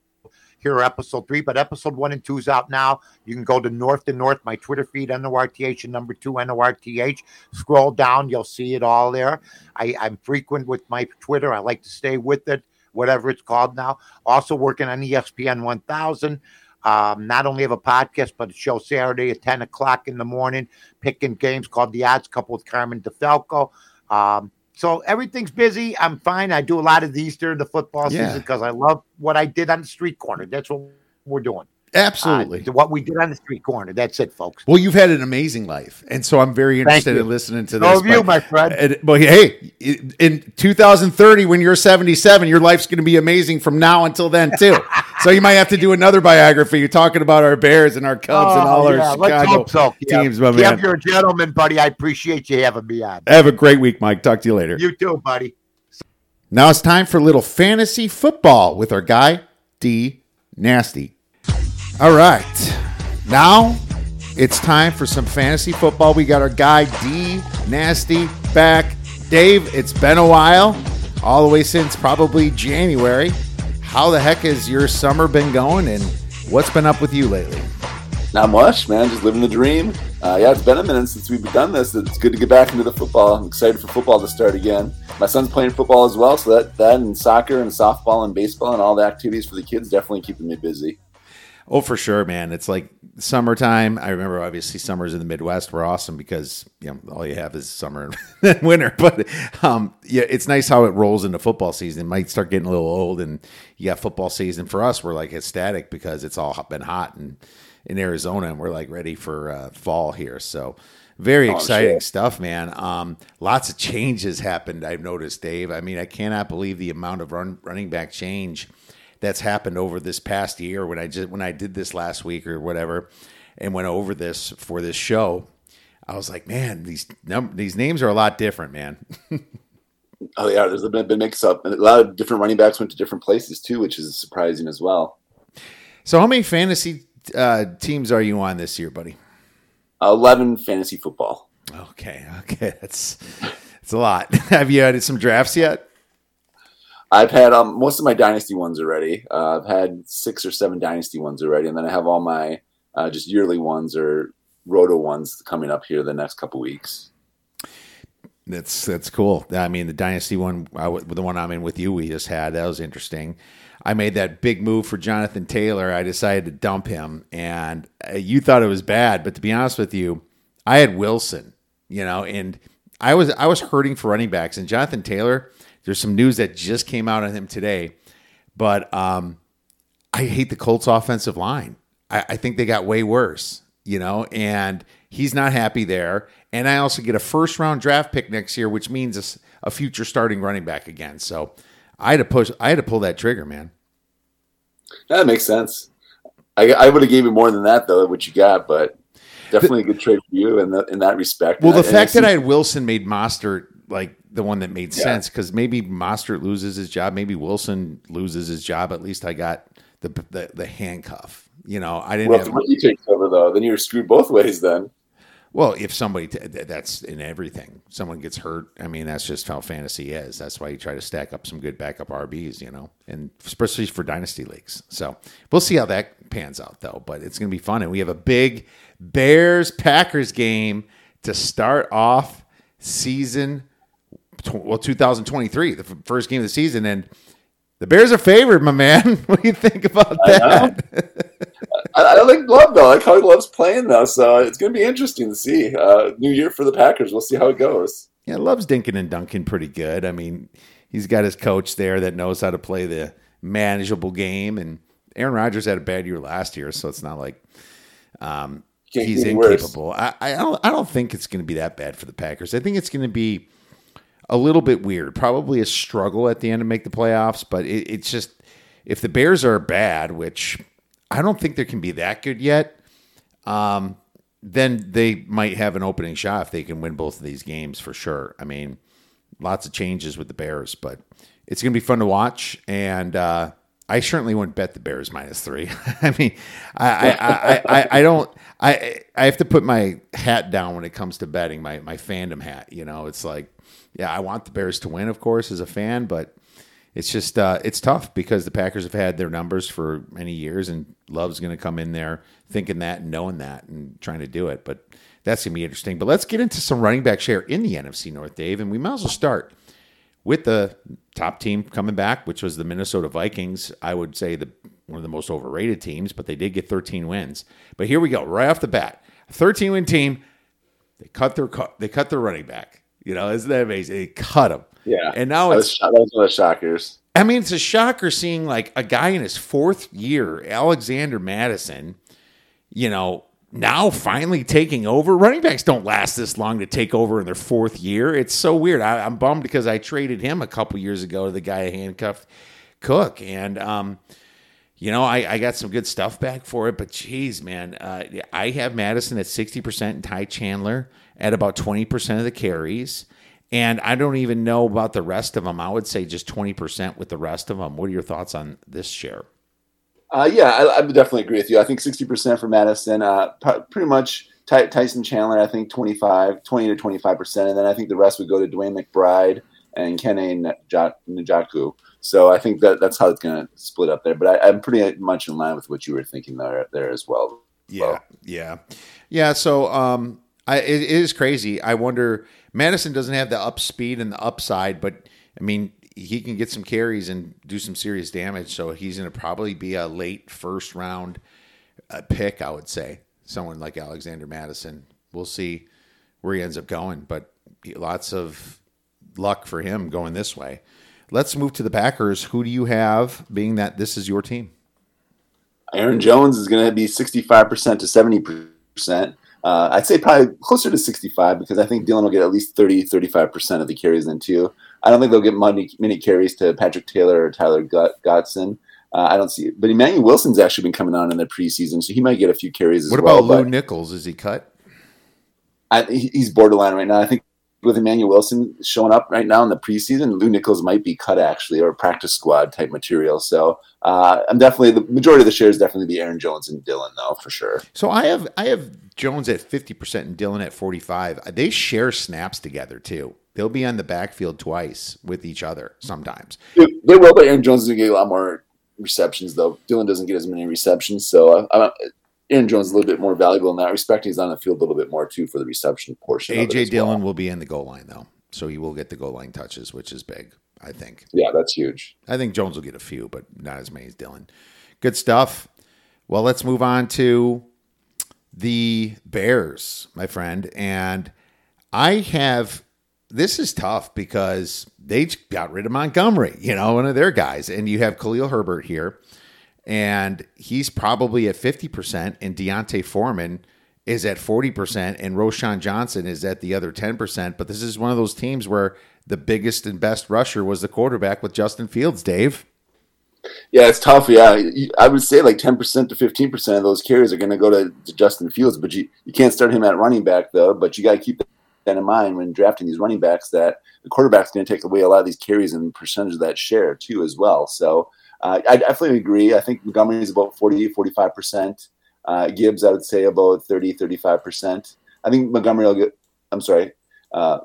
hear episode three. But episode one and two is out now. You can go to North to North, my Twitter feed, NORTH, and number two, NORTH. Scroll down, you'll see it all there. I, I'm frequent with my Twitter. I like to stay with it, whatever it's called now. Also working on ESPN 1000. Um, not only have a podcast, but a show Saturday at 10 o'clock in the morning, picking games called The Odds Couple with Carmen DeFalco. Um, so everything's busy. I'm fine. I do a lot of these during the football Yeah. season because I love what I did on the street corner. That's what we're doing. Absolutely. Uh, what we did on the street corner. That's it, folks. well, you've had an amazing life, and so I'm very interested in listening to this. have you, my friend. and- but hey, in 2030, when you're 77, your life's going to be amazing from now until then too. so you might have to do another biography. You're talking about our Bears and our Cubs and all Oh, yeah, our let's Chicago so. Yeah. teams, my Kev, man. you're a gentleman, buddy. I appreciate you having me on. Have a great week, Mike. Talk to you later. You too, buddy. Now it's time for a little fantasy football with our guy, D Nasty. All right. Now it's time for some fantasy football. We got our guy, D Nasty, back. Dave, it's been a while, all the way since probably January. How the heck has your summer been going and what's been up with you lately? Not much, man. Just living the dream. Uh, yeah, it's been a minute since we've done this. It's good to get back into the football. I'm excited for football to start again. My son's playing football as well, so that that and soccer and softball and baseball and all the activities for the kids definitely keeping me busy. Oh, for sure, man. It's like summertime. I remember obviously summers in the Midwest were awesome because you know all you have is summer and winter. But um, yeah, it's nice how it rolls into football season. It might start getting a little old, and you got football season. For us, we're like ecstatic because it's all been hot and in Arizona, and we're like ready for uh, fall here. So very exciting sure. stuff, man. Um, lots of changes happened. I've noticed, Dave. I mean, I cannot believe the amount of run, running back change that's happened over this past year. When I just when I did this last week or whatever, and went over this for this show, I was like, man, these num- these names are a lot different, man. Oh yeah, there's been been mix up, and a lot of different running backs went to different places too, which is surprising as well. So, how many fantasy uh, teams are you on this year, buddy? Eleven fantasy football. Okay, okay, that's that's a lot. Have you added some drafts yet? I've had um, most of my dynasty ones already. Uh, I've had six or seven dynasty ones already, and then I have all my uh, just yearly ones or roto ones coming up here the next couple weeks. That's that's cool. I mean, the dynasty one, I, the one I'm in with you, we just had that was interesting. I made that big move for Jonathan Taylor. I decided to dump him, and uh, you thought it was bad, but to be honest with you, I had Wilson, you know, and I was I was hurting for running backs, and Jonathan Taylor. There's some news that just came out on him today, but um, I hate the Colts offensive line. I, I think they got way worse, you know, and he's not happy there. And I also get a first round draft pick next year, which means a, a future starting running back again. So I had to push. I had to pull that trigger, man. That makes sense. I, I would have gave you more than that though, what you got, but definitely the, a good trade for you in that in that respect. Well, the and fact I that I had Wilson made Mostert like the one that made yeah. sense because maybe Mostert loses his job, maybe Wilson loses his job. At least I got the the, the handcuff. You know, I didn't. Well, have, if takes over though, then you're screwed both ways. Then well, if somebody that's in everything, someone gets hurt. I mean, that's just how fantasy is. That's why you try to stack up some good backup RBs, you know, and especially for dynasty leagues. So we'll see how that pans out, though. But it's going to be fun, and we have a big Bears Packers game to start off season well 2023, the first game of the season, and the Bears are favored, my man. what do you think about that? I, I like Love though. I like how he loves playing though, so it's going to be interesting to see. Uh, new year for the Packers. We'll see how it goes. Yeah, loves Dinkin and Duncan pretty good. I mean, he's got his coach there that knows how to play the manageable game, and Aaron Rodgers had a bad year last year, so it's not like um, he's incapable. I, I don't. I don't think it's going to be that bad for the Packers. I think it's going to be a little bit weird. Probably a struggle at the end to make the playoffs, but it, it's just if the Bears are bad, which I don't think they can be that good yet, um, then they might have an opening shot if they can win both of these games for sure. I mean, lots of changes with the Bears, but it's going to be fun to watch. And uh, I certainly wouldn't bet the Bears minus three. I mean, I, I, I, I, don't. I I have to put my hat down when it comes to betting. My my fandom hat. You know, it's like yeah, I want the Bears to win, of course, as a fan, but it's just uh, it's tough because the Packers have had their numbers for many years, and Love's going to come in there thinking that and knowing that and trying to do it. But that's going to be interesting. But let's get into some running back share in the NFC North, Dave, and we might as well start with the top team coming back, which was the Minnesota Vikings. I would say the one of the most overrated teams, but they did get 13 wins. But here we go, right off the bat, 13 win team. They cut their they cut their running back. You know, isn't that amazing? They cut him. Yeah. And now that it's was, that was one of the shockers. I mean, it's a shocker seeing like a guy in his fourth year, Alexander Mattison, you know, now finally taking over. Running backs don't last this long to take over in their fourth year. It's so weird. I, am bummed because I traded him a couple years ago to the guy I handcuffed Cook, and um, you know, I, I got some good stuff back for it. But geez, man, uh, I have Mattison at sixty percent and Ty Chandler at about 20% of the carries. And I don't even know about the rest of them. I would say just 20% with the rest of them. What are your thoughts on this share? Uh, yeah, I, I, definitely agree with you. I think 60% for Mattison, uh, pretty much Ty, Tyson Chandler, I think 25, 20 to 25%. And then I think the rest would go to DeWayne McBride and Kene Njoku. So I think that that's how it's going to split up there. But I, am pretty much in line with what you were thinking there, there as well. Yeah, well. yeah. Yeah, so um, I, it is crazy. I wonder. Mattison doesn't have the up speed and the upside, but I mean, he can get some carries and do some serious damage. So he's going to probably be a late first round uh, pick, I would say. Someone like Alexander Mattison. We'll see where he ends up going, but lots of luck for him going this way. Let's move to the Packers. Who do you have, being that this is your team? Aaron Jones is going to be 65% to 70%. Uh, I'd say probably closer to 65 because I think Dillon will get at least 30, 35% of the carries then too. I don't think they'll get many, many carries to Patrick Taylor or Tyler Goodson. Uh, I don't see it. But Emmanuel Wilson's actually been coming on in the preseason, so he might get a few carries as well. What about Lew Nichols? Is he cut? I, he's borderline right now. I think with Emmanuel Wilson showing up right now in the preseason, Lew Nichols might be cut actually or practice squad type material. So uh, I'm definitely the majority of the shares definitely be Aaron Jones and Dillon though for sure. So I have I have Jones at fifty percent and Dillon at forty five. They share snaps together too. They'll be on the backfield twice with each other sometimes. They will, but Aaron Jones is gonna get a lot more receptions though. Dillon doesn't get as many receptions, so uh, Aaron Jones is a little bit more valuable in that respect. He's on the field a little bit more too for the reception portion. AJ Dillon well. will be in the goal line though, so he will get the goal line touches, which is big. I think. Yeah, that's huge. I think Jones will get a few, but not as many as Dillon. Good stuff. Well, let's move on to the Bears, my friend. And I have this is tough because they got rid of Montgomery, you know, one of their guys, and you have Khalil Herbert here and he's probably at 50%, and D'Onta Foreman is at 40%, and Roschon Johnson is at the other 10%. But this is one of those teams where the biggest and best rusher was the quarterback with Justin Fields, Dave. Yeah, it's tough. Yeah, I would say like 10% to 15% of those carries are going to go to, to Justin Fields, but you, you can't start him at running back, though. But you got to keep that in mind when drafting these running backs that the quarterback's going to take away a lot of these carries and percentage of that share, too, as well. So, uh, I definitely agree. I think Montgomery is about 40, 45%. Uh, Gibbs, I would say about 30, 35%. I think Montgomery will get, I'm sorry, uh,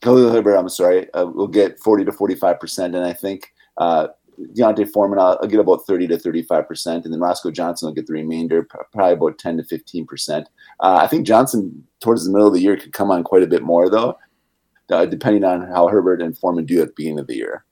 Khalil Herbert, I'm sorry, uh, will get 40 to 45%. And I think uh, D'Onta Foreman, I'll, I'll, get about 30 to 35%. And then Roschon Johnson will get the remainder, probably about 10 to 15%. Uh, I think Johnson, towards the middle of the year, could come on quite a bit more, though, uh, depending on how Herbert and Foreman do at the beginning of the year.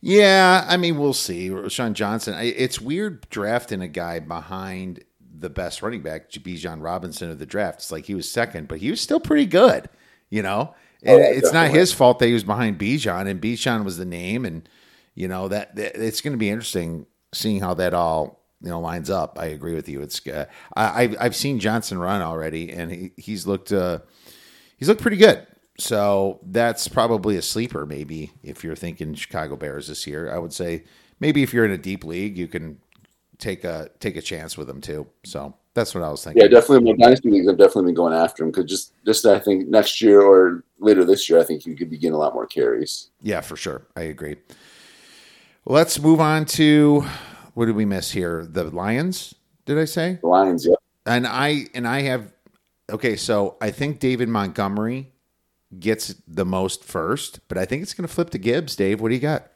Yeah, I mean, we'll see. Sean Johnson. It's weird drafting a guy behind the best running back, Bijan Robinson of the draft. It's like he was second, but he was still pretty good. You know, oh, it's not his fault that he was behind Bijan, and Bijan was the name, and you know that, that it's going to be interesting seeing how that all you know lines up. I agree with you. It's uh, I've I've seen Johnson run already, and he, he's looked uh, he's looked pretty good. So that's probably a sleeper, maybe if you're thinking Chicago Bears this year. I would say maybe if you're in a deep league, you can take a take a chance with them too. So that's what I was thinking. Yeah, definitely. My dynasty leagues, I've definitely been going after him because just just I think next year or later this year, I think you could be getting a lot more carries. Yeah, for sure. I agree. Let's move on to what did we miss here? The Lions. Did I say the Lions? Yeah. And I and I have okay. So I think David Montgomery gets the most first, but I think it's going to flip to Gibbs. Dave, what do you got?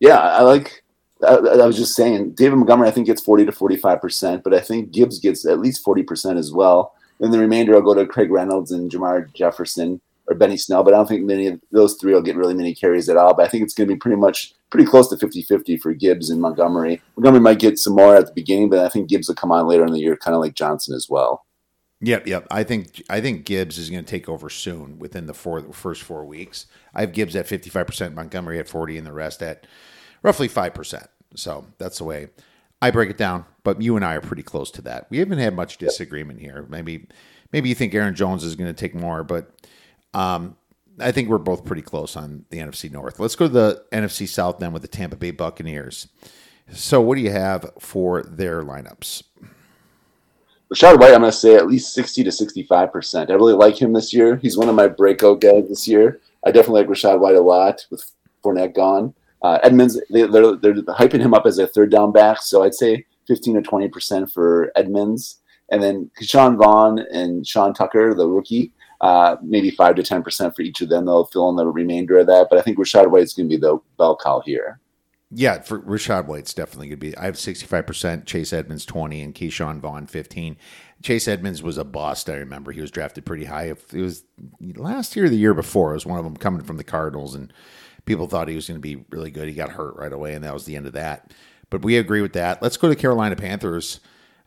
Yeah, I like. I, I, was just saying, David Montgomery, I think gets forty to forty-five percent, but I think Gibbs gets at least forty percent as well. And the remainder, I'll go to Craig Reynolds and Jermar Jefferson or Benny Snell, but I don't think many of those three will get really many carries at all. But I think it's going to be pretty much pretty close to 50-50 for Gibbs and Montgomery. Montgomery might get some more at the beginning, but I think Gibbs will come on later in the year, kind of like Johnson as well. Yep, yep. I think I think Gibbs is going to take over soon within the four first four weeks. I have Gibbs at fifty five percent, Montgomery at forty, and the rest at roughly five percent. So that's the way I break it down. But you and I are pretty close to that. We haven't had much disagreement here. Maybe maybe you think Aaron Jones is going to take more, but um, I think we're both pretty close on the NFC North. Let's go to the NFC South then with the Tampa Bay Buccaneers. So what do you have for their lineups? Rachaad White, I'm going to say at least 60 to 65%. I really like him this year. He's one of my breakout guys this year. I definitely like Rachaad White a lot with Fournette gone. Uh, Edmonds, they, are they're, they're hyping him up as a third down back. So I'd say 15 to 20% for Edmonds. And then Ke'Shawn Vaughn and Sean Tucker, the rookie, uh, maybe 5 to 10% for each of them. They'll fill in the remainder of that. But I think Rachaad White is going to be the bell cow here. Yeah, for Rachaad White's definitely going to be. I have sixty five percent. Chase Edmonds twenty, and Ke'Shawn Vaughn fifteen. Chase Edmonds was a bust. I remember he was drafted pretty high. It was last year, the year before. It was one of them coming from the Cardinals, and people thought he was going to be really good. He got hurt right away, and that was the end of that. But we agree with that. Let's go to Carolina Panthers.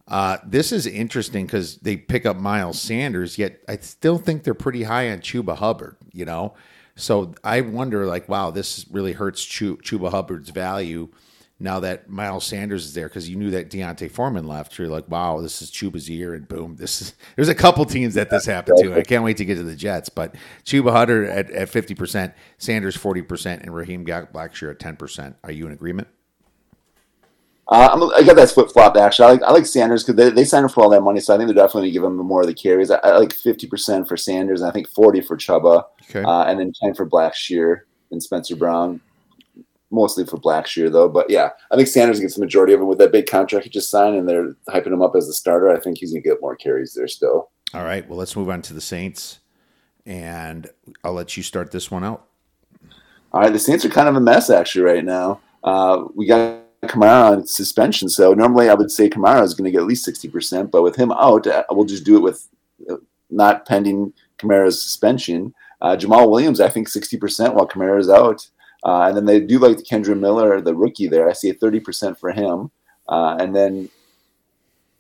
Uh, this is interesting because they pick up Miles Sanders, yet I still think they're pretty high on Chuba Hubbard. You know, so I wonder, like, wow, this really hurts Chuba Hubbard's value now that Miles Sanders is there because you knew that D'Onta Foreman left. You're like, wow, this is Chuba's year, and boom, this is. There's a couple teams that this happened to. I can't wait to get to the Jets, but Chuba Hubbard at fifty percent, Sanders forty percent, and Raheem Blackshear at ten percent. Are you in agreement? Uh, I'm, got that flip flop actually. I like I like Sanders because they, they signed him for all that money, so I think they're definitely going to give him more of the carries. I, I like 50% for Sanders, and I think 40 for Chuba, Okay. uh, and then 10 for Blackshear and Spencer Brown. Mostly for Blackshear though, but yeah, I think Sanders gets the majority of them with that big contract he just signed, and they're hyping him up as the starter. I think he's going to get more carries there still. All right. Well, let's move on to the Saints, and I'll let you start this one out. All right, the Saints are kind of a mess actually right now. Uh, we got Kamara on suspension, so normally I would say Kamara is going to get at least sixty percent, but with him out, uh, we'll just do it with uh, not pending Kamara's suspension. Uh, Jamaal Williams, I think sixty percent while Kamara is out, uh, and then they do like the Kendre Miller, the rookie there. I see a thirty percent for him, uh, and then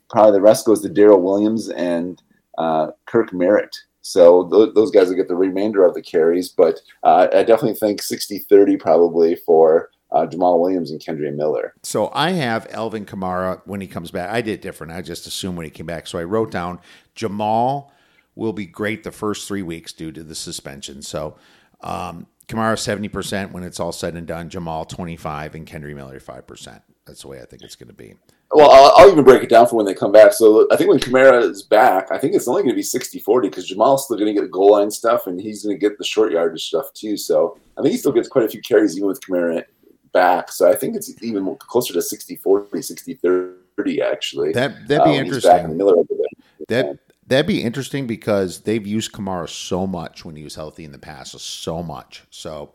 probably the rest goes to Daryl Williams and uh, Kirk Merritt. So th- those guys will get the remainder of the carries, but I definitely think 60-30 probably for uh, Jamaal Williams and Kendre Miller. So I have Alvin Kamara when he comes back. I did different. I just assumed when he came back. So I wrote down Jamaal will be great the first three weeks due to the suspension. So um, Kamara seventy percent when it's all said and done. Jamaal twenty five and Kendre Miller five percent. That's the way I think it's going to be. Well, I'll, I'll even break it down for when they come back. So I think when Kamara is back, I think it's only going to be 60-40 because Jamaal's still going to get the goal line stuff and he's going to get the short yardage stuff too. So I think he still gets quite a few carries even with Kamara back. So I think it's even closer to 60-40, 60-30 actually. That that'd be back interesting. Miller over there. That that'd be interesting because they've used Kamara so much when he was healthy in the past, so much. So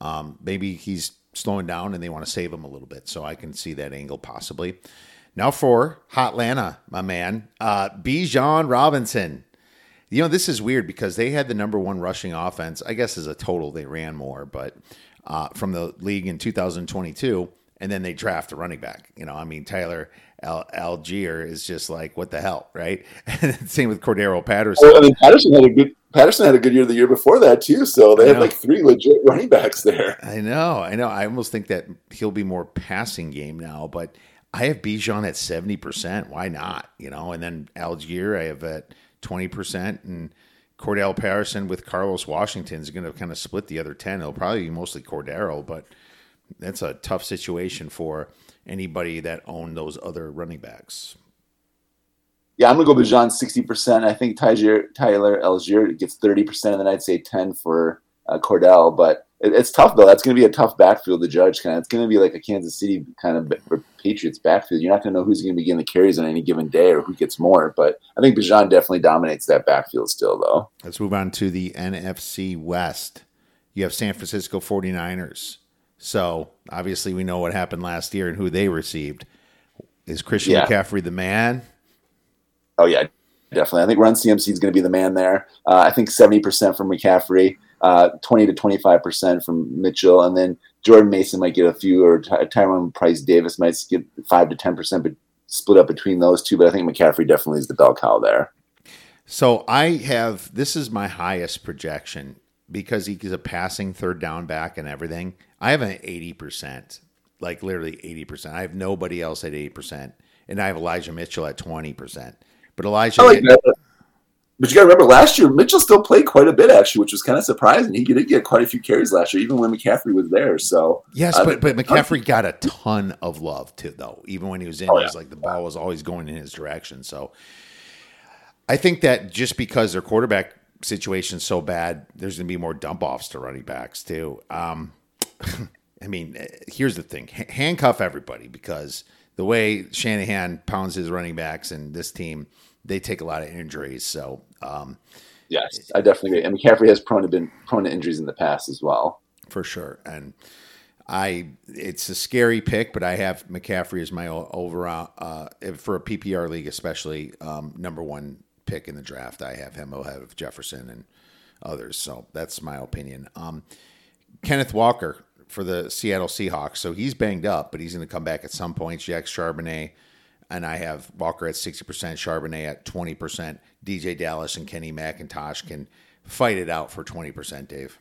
um, maybe he's slowing down and they want to save him a little bit. So I can see that angle possibly. Now for Hotlanta, my man, uh, Bijan Robinson. You know this is weird because they had the number one rushing offense. I guess as a total they ran more, but uh, from the league in 2022, and then they draft a running back. You know, I mean Tyler Al- Allgeier is just like what the hell, right? Same with Cordero Patterson. Well, I mean, Patterson had a good Patterson had a good year the year before that too. So they had like three legit running backs there. I know, I know. I almost think that he'll be more passing game now, but I have Bijan at seventy percent. Why not? You know, and then Allgeier I have at twenty percent, and Cordell Patterson with Carlos Washington is going to kind of split the other ten. It'll probably be mostly Cordero, but that's a tough situation for anybody that owned those other running backs. Yeah, I'm gonna go with Jean sixty percent. I think Tyler Tyler Allgeier gets thirty percent, and then I'd say ten for uh, Cordell. But it, it's tough though. That's gonna be a tough backfield to judge. Kind of, it's gonna be like a Kansas City kind of Patriots backfield. You're not gonna know who's gonna be getting the carries on any given day or who gets more. But I think Bijan definitely dominates that backfield still, though. Let's move on to the NFC West. You have San Francisco 49ers. So obviously we know what happened last year and who they received. Is Christian Yeah. McCaffrey the man? Oh yeah, definitely. I think Run CMC is going to be the man there. Uh, I think seventy percent from McCaffrey, uh, twenty to twenty five percent from Mitchell, and then Jordan Mason might get a few, or Ty- Tyrone Price Davis might get five to ten percent, but split up between those two. But I think McCaffrey definitely is the bell cow there. So I have this is my highest projection because he's a passing third down back and everything. I have an 80%, like literally 80%. I have nobody else at 80%. And I have Elijah Mitchell at 20%. But Elijah I like that. But you got to remember, last year Mitchell still played quite a bit actually, which was kind of surprising. He did get quite a few carries last year, even when McCaffrey was there. So Yes, uh, but but McCaffrey got a ton of love too, though. Even when he was in, Oh, it was like the ball was always going in his direction. So I think that just because their quarterback situation's so bad, there's going to be more dump offs to running backs too. Um, I mean, here's the thing: H- handcuff everybody because the way Shanahan pounds his running backs and this team, they take a lot of injuries. So um, yes, I definitely agree. And McCaffrey has prone to been prone to injuries in the past as well. for sure. And I, it's a scary pick, but I have McCaffrey as my overall uh, for a PPR league, especially um, number one pick in the draft. I have him ahead of Jefferson and others. So that's my opinion. Um, Kenneth Walker for the Seattle Seahawks. So he's banged up, but he's going to come back at some point. Jack Charbonnet. And I have Walker at 60%, Charbonnet at 20%. DJ Dallas and Kenny McIntosh can fight it out for 20%, Dave.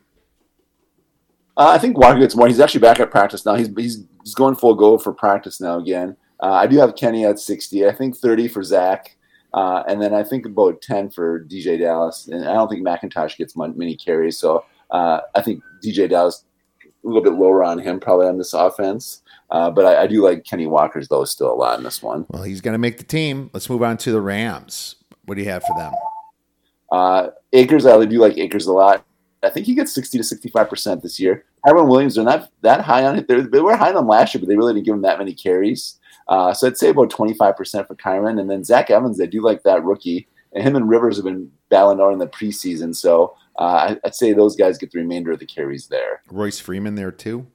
Uh, I think Walker gets more. He's actually back at practice now. He's he's, he's going full go for practice now again. Uh, I do have Kenny at sixty. I think thirty for Zach, uh, and then I think about ten for DJ Dallas. And I don't think McIntosh gets many carries. So uh, I think DJ Dallas a little bit lower on him probably on this offense. Uh, but I, I, do like Kenny Walker's though still a lot in this one. Well, he's going to make the team. Let's move on to the Rams. What do you have for them? Uh, Akers, I do like Akers a lot. I think he gets sixty to sixty-five percent this year. Kyren Williams, they're not that high on it. They're, they were high on him last year, but they really didn't give him that many carries. Uh, so I'd say about twenty-five percent for Kyren, and then Zach Evans. I do like that rookie, and him and Rivers have been battling out in the preseason. So uh, I'd say those guys get the remainder of the carries there. Royce Freeman there too.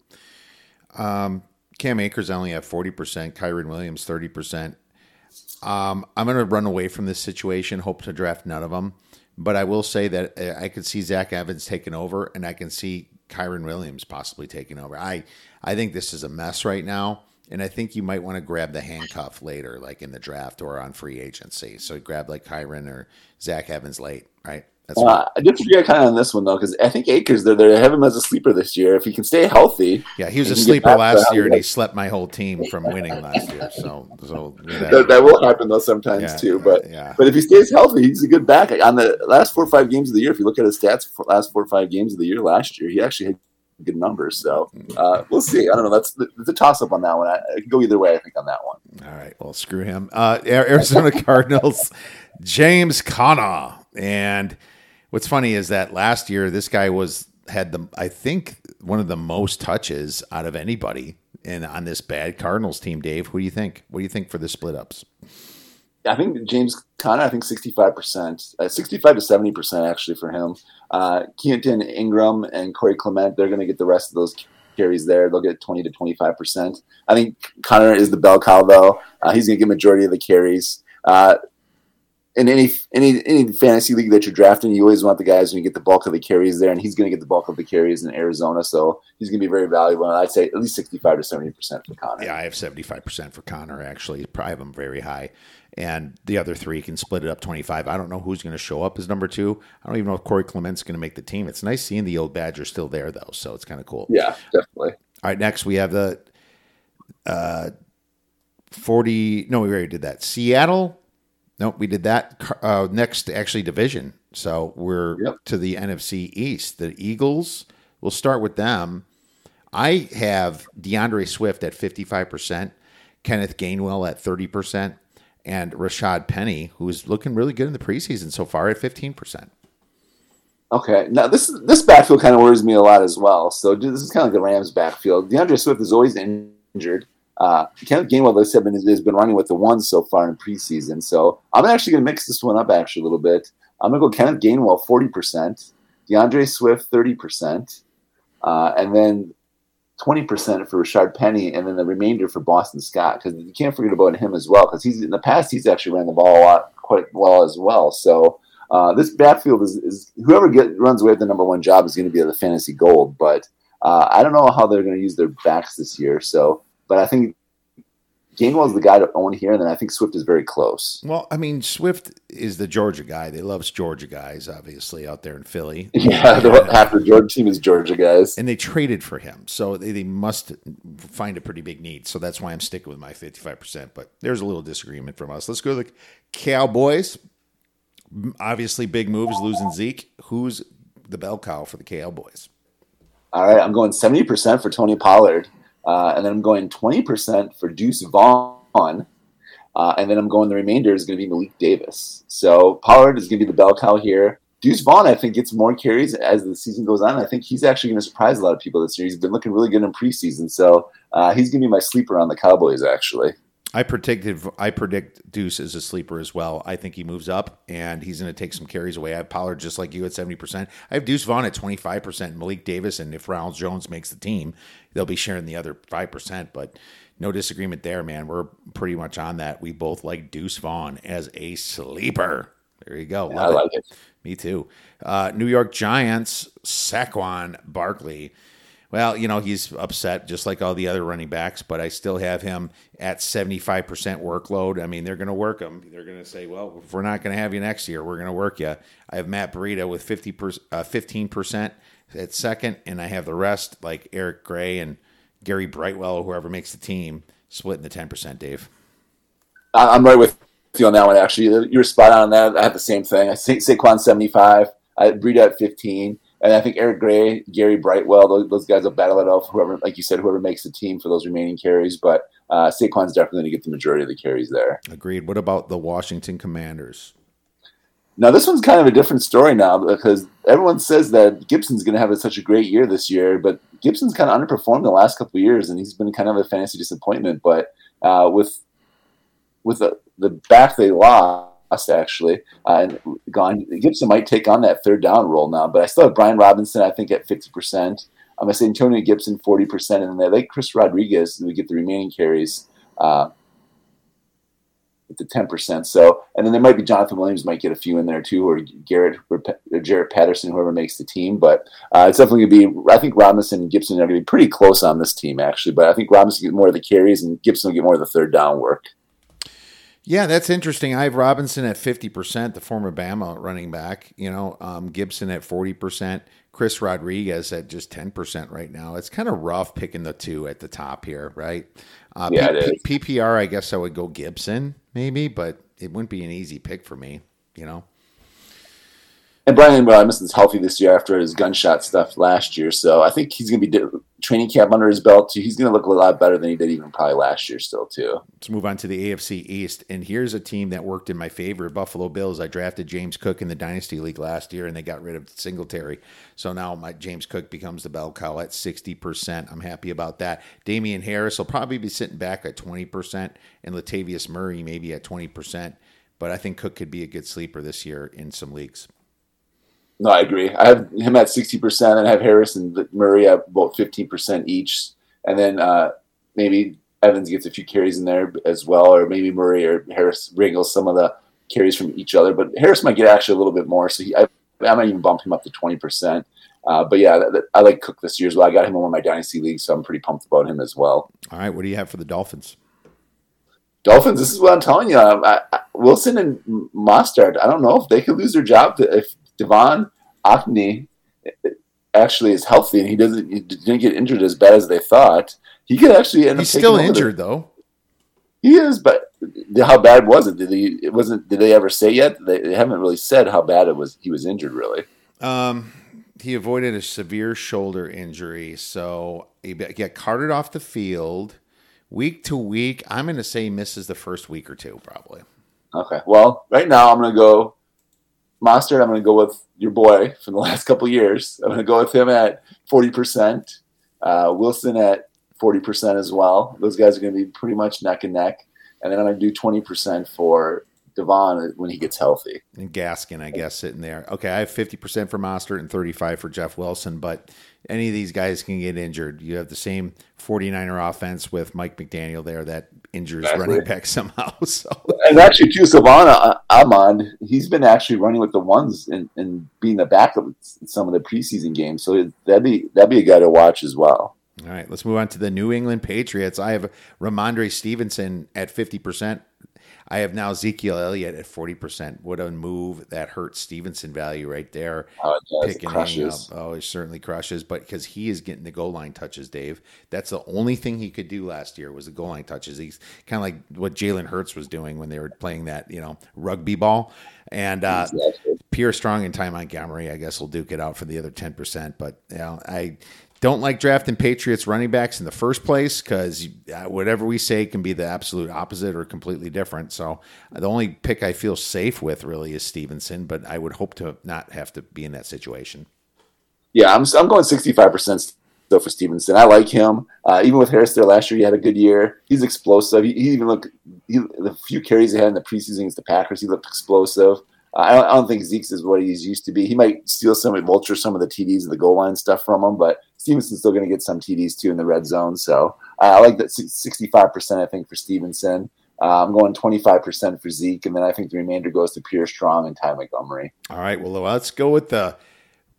Um, Cam Akers only have forty percent. Kyren Williams thirty percent. Um, I'm going to run away from this situation. Hope to draft none of them. But I will say that uh, I could see Zach Evans taking over, and I can see Kyren Williams possibly taking over. I I think this is a mess right now, and I think you might want to grab the handcuff later, like in the draft or on free agency. So grab like Kyren or Zach Evans late, right? That's uh, I did forget kind of on this one though, because I think Akers they're they have him as a sleeper this year. If he can stay healthy, yeah, he was a sleeper last year, and he slept my whole team from winning last year. So, so that, that, that will happen though sometimes yeah, too. But yeah. but if he stays healthy, he's a good back. On the last four or five games of the year, if you look at his stats for last four or five games of the year last year, he actually had good numbers. So uh, we'll see. I don't know. That's the, toss up on that one. I, I, can go either way. I think on that one. All right. Well, screw him. Uh, Arizona Cardinals, James Conner, and What's funny is that last year this guy was had the I think one of the most touches out of anybody in on this bad Cardinals team. Dave, who do you think? What do you think for the split ups? I think James Conner, I think 65%, uh, 65 to 70% actually for him. Uh, Keaontay Ingram and Corey Clement, they're going to get the rest of those carries there. They'll get 20 to 25%. I think Conner is the bell cow, though. Uh, he's going to get majority of the carries. Uh, in any any any fantasy league that you're drafting, you always want the guys when you get the bulk of the carries there, and he's going to get the bulk of the carries in Arizona, so he's going to be very valuable. And I'd say at least sixty five to seventy percent for Conner. Yeah, I have seventy five percent for Conner. Actually, probably have him very high, and the other three can split it up twenty five. I don't know who's going to show up as number two. I don't even know if Corey Clement's going to make the team. It's nice seeing the old Badger still there though, so it's kind of cool. Yeah, definitely. All right, next we have the uh, forty. No, we already did that. Seattle Nope, we did that uh, next, actually, division. So we're yep. to the NFC East. The Eagles, we'll start with them. I have D'Andre Swift at 55%, Kenneth Gainwell at 30%, and Rashaad Penny, who's looking really good in the preseason so far, at 15%. Okay, now this this backfield kind of worries me a lot as well. So this is kind of like the Rams' backfield. D'Andre Swift is always injured. Uh, Kenneth Gainwell, have been, has been running with the ones so far in preseason. So I'm actually going to mix this one up actually a little bit. I'm going to go Kenneth Gainwell 40%, D'Andre Swift 30%, uh, and then 20% for Rashaad Penny, and then the remainder for Boston Scott. Because you can't forget about him as well, because he's in the past he's actually ran the ball a lot quite well as well. So uh, this backfield is, is whoever get, runs away with the number one job is going to be the fantasy gold. But uh, I don't know how they're going to use their backs this year. So but I think Gainwell is the guy to own here, and then I think Swift is very close. Well, I mean, Swift is the Georgia guy. They love Georgia guys, obviously, out there in Philly. Yeah, the, uh, half the Georgia team is Georgia guys, and they traded for him, so they, they must find a pretty big need. So that's why I'm sticking with my 55. percent But there's a little disagreement from us. Let's go to the Cowboys. Obviously, big moves losing Zeke. Who's the bell cow for the Cowboys? All right, I'm going 70 percent for Tony Pollard. Uh, and then I'm going 20% for Deuce Vaughn. Uh, and then I'm going the remainder is going to be Malik Davis. So Pollard is going to be the bell cow here. Deuce Vaughn, I think, gets more carries as the season goes on. I think he's actually going to surprise a lot of people this year. He's been looking really good in preseason. So uh, he's going to be my sleeper on the Cowboys, actually. I predicted I predict Deuce is a sleeper as well. I think he moves up and he's going to take some carries away. I have Pollard just like you at seventy percent. I have Deuce Vaughn at twenty five percent. Malik Davis and if Ronald Jones makes the team, they'll be sharing the other five percent. But no disagreement there, man. We're pretty much on that. We both like Deuce Vaughn as a sleeper. There you go. Yeah, I like it. it. Me too. Uh, New York Giants, Saquon Barkley. Well, you know, he's upset just like all the other running backs, but I still have him at 75% workload. I mean, they're going to work him. They're going to say, well, if we're not going to have you next year, we're going to work you. I have Matt Breida with 50 uh, 15% at second, and I have the rest like Eric Gray and Gary Brightwell, or whoever makes the team, splitting the 10%, Dave. I'm right with you on that one, actually. You're spot on that. I have the same thing. I think Saquon 75, I Breida at 15 And I think Eric Gray, Gary Brightwell, those, those guys will battle it out whoever, like you said, whoever makes the team for those remaining carries. But uh, Saquon's definitely going to get the majority of the carries there. Agreed. What about the Washington Commanders? Now this one's kind of a different story now because everyone says that Gibson's going to have such a great year this year, but Gibson's kind of underperformed the last couple years, and he's been kind of a fantasy disappointment. But uh, with with the, the back they lost actually, uh, and gone Gibson might take on that third down role now. But I still have Brian Robinson, I think, at fifty percent. I'm gonna say Antonio Gibson forty percent, and then I like Chris Rodriguez and we get the remaining carries. Uh, the ten percent. So, and then there might be Jonathan Williams might get a few in there too, or Garrett or, or Jarrett Patterson, whoever makes the team. But uh, it's definitely going to be. I think Robinson and Gibson are going to be pretty close on this team actually. But I think Robinson get more of the carries and Gibson will get more of the third down work. Yeah, that's interesting. I have Robinson at fifty percent, the former Bama running back. You know, um, Gibson at forty percent. Chris Rodriguez at just 10% right now. It's kind of rough picking the two at the top here, right? Uh, yeah, P- P- PPR, I guess I would go Gibson maybe, but it wouldn't be an easy pick for me, you know? And Brian uh, Robinson's healthy this year after his gunshot stuff last year, so I think he's going to be training camp under his belt too. He's going to look a lot better than he did even probably last year still too. Let's move on to the AFC East, and here's a team that worked in my favor: Buffalo Bills. I drafted James Cook in the Dynasty League last year, and they got rid of Singletary, so now my James Cook becomes the bell cow at sixty percent. I'm happy about that. Damien Harris will probably be sitting back at twenty percent, and Latavius Murray maybe at twenty percent. But I think Cook could be a good sleeper this year in some leagues. No, I agree. I have him at sixty percent, and I have Harris and Murray at about fifteen percent each, and then uh, maybe Evans gets a few carries in there as well, or maybe Murray or Harris wrangles some of the carries from each other. But Harris might get actually a little bit more, so he, I, I might even bump him up to twenty percent. Uh, but yeah, I like Cook this year as well. I got him in one of my dynasty leagues, so I'm pretty pumped about him as well. All right, what do you have for the Dolphins? Dolphins. This is what I'm telling you. I, I, Wilson and Mostert. I don't know if they could lose their job to, if Devon Achane actually is healthy and he doesn't he didn't get injured as bad as they thought. He could actually end up. He's still injured though. He is, but how bad was it? Did he? It wasn't. Did they ever say yet? They, they haven't really said how bad it was. He was injured, really. Um, he avoided a severe shoulder injury, so he got carted off the field week to week. I'm going to say he misses the first week or two, probably. Okay. Well, right now I'm going to go Mostert. I'm going to go with your boy from the last couple years. I'm going to go with him at 40%. Uh, Wilson at 40% as well. Those guys are going to be pretty much neck and neck. And then I'm going to do 20% for Devon when he gets healthy. And Gaskin, I guess, sitting there. Okay, I have 50% for Mostert and 35 for Jeff Wilson, but any of these guys can get injured. You have the same 49er offense with Mike McDaniel there that injures exactly. running back somehow. So and actually, too, Salvon uh, Ahmed, he's been actually running with the ones and, and being the backup in some of the preseason games. So that'd be that'd be a guy to watch as well. All right, let's move on to the New England Patriots. I have Rhamondre Stevenson at fifty percent I have now Ezekiel Elliott at 40%. What a move that hurts Stevenson value right there. Oh, it does. Picking crushes. Up. Oh, it certainly crushes, but because he is getting the goal line touches, Dave. That's the only thing he could do last year was the goal line touches. He's kind of like what Jalen Hurts was doing when they were playing that, you know, rugby ball. And uh, exactly. Pierre Strong and Ty Montgomery, I guess, will duke it out for the other 10%. But, you know, I don't like drafting Patriots running backs in the first place because uh, whatever we say can be the absolute opposite or completely different. So the only pick I feel safe with really is Stevenson, but I would hope to not have to be in that situation. Yeah, I'm, I'm going 65% though for Stevenson. I like him. Uh, even with Harris there last year, he had a good year. He's explosive. He, he even looked, he, the few carries he had in the preseason against the Packers, he looked explosive. I don't, I don't, think Zeke's is what he's used to be. He might steal some, vulture some of the TDs and the goal line stuff from him, but Stevenson's still going to get some TDs too in the red zone. So uh, I like that 65%, I think, for Stevenson. Uh, I'm going 25% for Zeke, and then I think the remainder goes to Pierre Strong and Ty Montgomery. All right. Well, let's go with the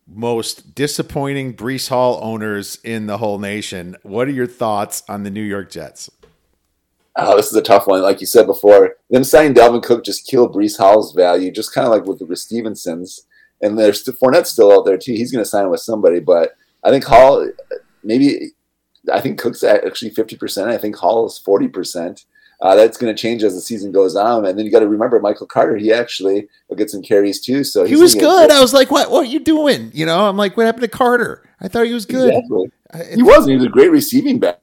most disappointing Breece Hall owners in the whole nation. What are your thoughts on the New York Jets? Oh, this is a tough one. Like you said before, them signing Dalvin Cook just killed Breece Hall's value, just kind of like with the Stevensons. And there's Fournette's still out there too. He's going to sign with somebody, but I think Hall maybe. I think Cook's actually fifty percent. I think Hall is forty percent. Uh, that's going to change as the season goes on. And then you got to remember Michael Carter. He actually will get some carries too. So he was good. I was like, what? What are you doing? You know, I'm like, what happened to Carter? I thought he was good. Exactly. He was. He was a great receiving back.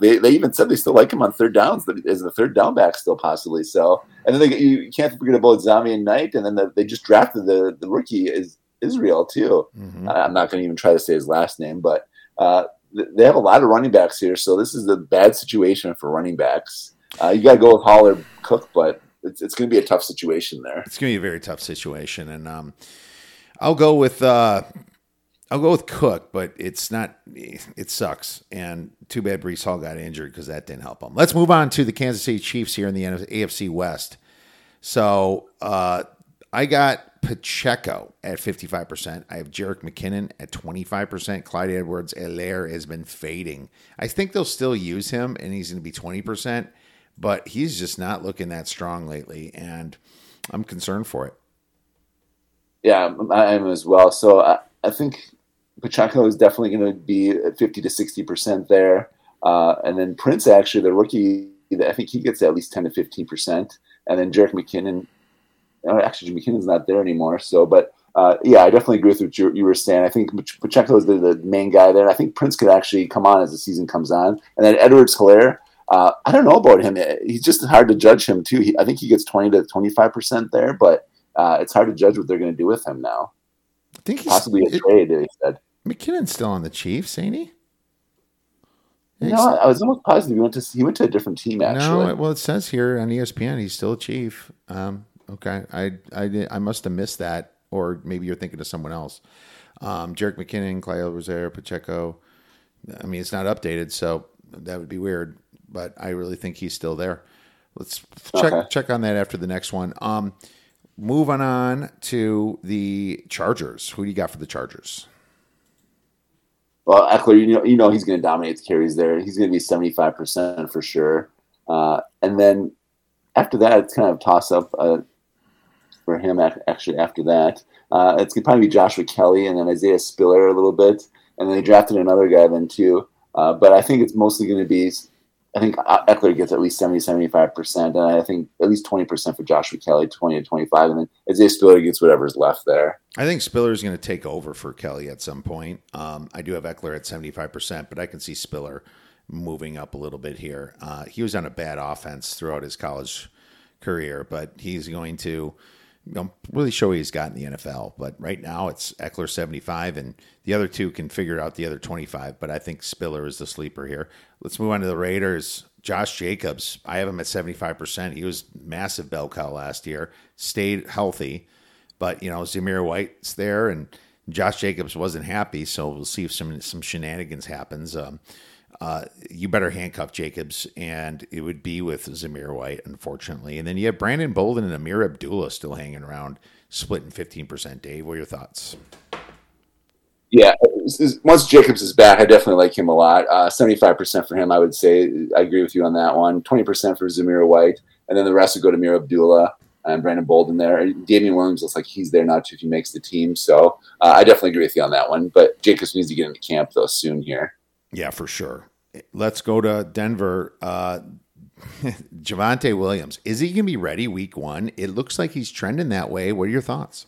They, they even said they still like him on third downs Is the third down back still possibly. So and then they you, can't forget about Zamien Knight, and then the, they just drafted the the rookie is Israel too. Mm-hmm. I'm not going to even try to say his last name, but uh, they have a lot of running backs here, so this is a bad situation for running backs. Uh, you got to go with Hall or Cook, but it's, it's going to be a tough situation there. It's going to be a very tough situation, and um, I'll go with uh, I'll go with Cook, but it's not. It sucks, and too bad Breece Hall got injured because that didn't help him. Let's move on to the Kansas City Chiefs here in the AFC West. So uh, I got Pacheco at 55%. I have Jerick McKinnon at 25%. Clyde Edwards Helaire has been fading. I think they'll still use him, and he's going to be 20%, but he's just not looking that strong lately, and I'm concerned for it. Yeah, I am as well. So I, I think Pacheco is definitely going to be at 50 to 60% there. Uh, and then Prince, actually, the rookie, I think he gets at least 10 to 15%. And then Jerick McKinnon, uh, actually, McKinnon's not there anymore. So, but uh, yeah, I definitely agree with what you, you, were saying. I think Pacheco is the, the, main guy there. I think Prince could actually come on as the season comes on. And then Edwards Helaire, uh, I don't know about him. He's just hard to judge him, too. He, I think he gets 20 to 25% there, but uh, it's hard to judge what they're going to do with him now. I think he's possibly a trade, they said. McKinnon's still on the Chiefs, ain't he? No, I was almost positive he went to he went to a different team. Actually, no. Well, it says here on ESPN he's still a Chief. Um, okay, I I I must have missed that, or maybe you're thinking of someone else. Um, Jerick McKinnon, Clyle Rosario, Pacheco. I mean, it's not updated, so that would be weird. But I really think he's still there. Let's check okay. check on that after the next one. Um, moving on to the Chargers. Who do you got for the Chargers? Well, Ekeler, you know, you know he's going to dominate the carries there. He's going to be seventy five percent for sure. Uh, and then after that, it's kind of toss up uh, for him. Actually, after that, uh, it's going to probably be Joshua Kelley and then Isaiah Spiller a little bit, and then they drafted another guy then too. Uh, but I think it's mostly going to be I think Ekeler gets at least 70, 75%, and I think at least 20% for Joshua Kelley, 20 to 25, and then Isaiah Spiller gets whatever's left there. I think Spiller is going to take over for Kelley at some point. Um, I do have Ekeler at 75%, but I can see Spiller moving up a little bit here. Uh, he was on a bad offense throughout his college career, but he's going to know, really sure he's got in the NFL. But right now it's Ekeler 75, and the other two can figure out the other 25. But I think Spiller is the sleeper here. Let's move on to the Raiders. Josh Jacobs, I have him at 75%. He was massive bell cow last year, stayed healthy. But, you know, Zamir White's there, and Josh Jacobs wasn't happy. So we'll see if some, some shenanigans happens. Um, uh, you better handcuff Jacobs, and it would be with Zamir White, unfortunately. And then you have Brandon Bolden and Ameer Abdullah still hanging around, splitting 15%. Dave, what are your thoughts? Yeah, once Jacobs is back, I definitely like him a lot. Uh, 75% for him, I would say. I agree with you on that one. 20% for Zamir White, and then the rest would go to Ameer Abdullah and Brandon Bolden there. Damien Williams looks like he's there now too if he makes the team. So uh, I definitely agree with you on that one. But Jacobs needs to get into camp though soon here. Yeah, for sure. Let's go to Denver. Uh, Javonte Williams. Is he going to be ready week one? It looks like he's trending that way. What are your thoughts?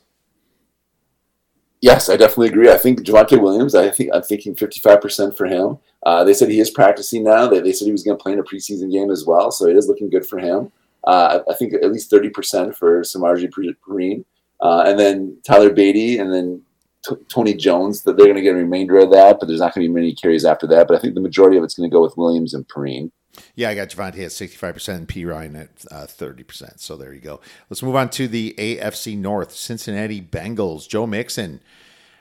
Yes, I definitely agree. I think Javonte Williams, I think I'm thinking 55% for him. Uh, they said he is practicing now. They, they said he was going to play in a preseason game as well, so it is looking good for him. Uh, I think at least 30% for Samaje Perine. Uh, and then Tyler Badie, and then Tony Jones that they're going to get a remainder of that, but there's not going to be many carries after that. But I think the majority of it's going to go with Williams and Perine. Yeah, I got Javonte at 65% and Perine at uh, 30%. So there you go. Let's move on to the AFC North. Cincinnati Bengals. Joe Mixon.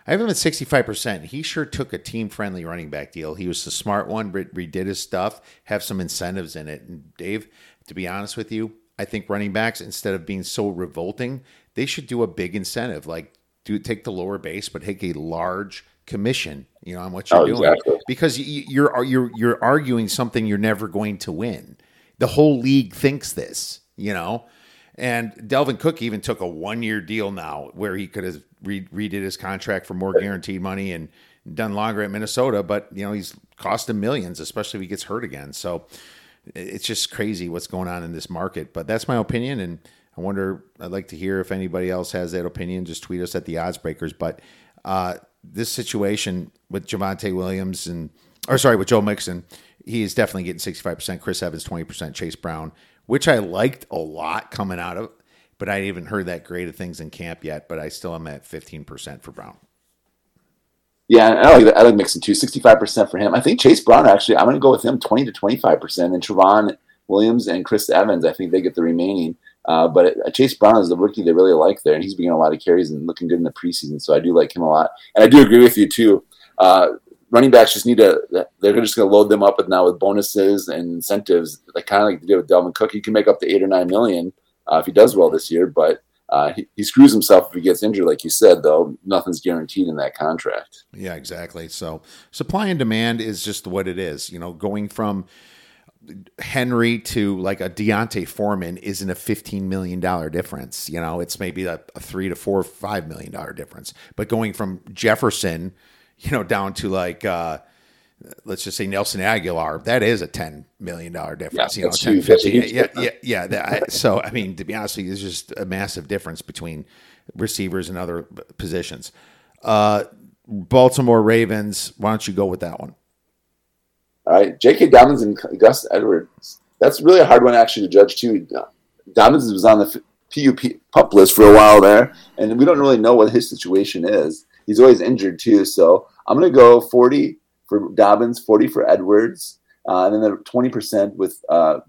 I have him at 65%. He sure took a team friendly running back deal. He was the smart one, redid his stuff, have some incentives in it. And Dave, to be honest with you, I think running backs, instead of being so revolting, they should do a big incentive like do take the lower base, but take a large commission, you know, on what you're oh, doing exactly. because you're you're you're arguing something you're never going to win. The whole league thinks this, you know. And Dalvin Cook even took a one year deal now where he could have re- redid his contract for more guaranteed money and done longer at Minnesota, but you know, he's cost him millions, especially if he gets hurt again. So it's just crazy what's going on in this market. But that's my opinion, and I wonder. I'd like to hear if anybody else has that opinion. Just tweet us at the Odds Breakers. But uh, this situation with Javonte Williams and, or sorry, with Joe Mixon, he is definitely getting sixty five percent. Chris Evans twenty percent. Chase Brown, which I liked a lot coming out of, but I haven't heard that great of things in camp yet. But I still am at fifteen percent for Brown. Yeah, I like that. I like Mixon too. Sixty-five percent for him. I think Chase Brown actually. I'm going to go with him twenty to twenty-five percent, and Trayveon Williams and Chris Evans. I think they get the remaining. Uh, but Chase Brown is the rookie they really like there, and he's been getting a lot of carries and looking good in the preseason. So I do like him a lot, and I do agree with you too. Uh, running backs just need to. They're just going to load them up with now with bonuses and incentives, like kind of like they did with Dalvin Cook. He can make up to eight or nine million uh, if he does well this year, but uh, he, he, screws himself if he gets injured, like you said. Though nothing's guaranteed in that contract. Yeah, exactly. So supply and demand is just what it is. You know, going from Henry to like a D'Onta Foreman isn't a fifteen million dollar difference. You know, it's maybe a, a three to four, five million dollar difference. But going from Jefferson, you know, down to like. Uh, let's just say Nelson Agholor, that is a ten million dollar difference. Yeah, you know, 10, 50, yeah, yeah, yeah, that, so I mean, to be honest, there's just a massive difference between receivers and other positions. Uh, Baltimore Ravens. Why don't you go with that one? All right, J.K. Dobbins and Gus Edwards. That's really a hard one actually to judge too. Dobbins was on the PUP pup list for a while there, and we don't really know what his situation is. He's always injured too, so I'm going to go 40 for Dobbins, 40 for Edwards, uh, and then the 20% with uh,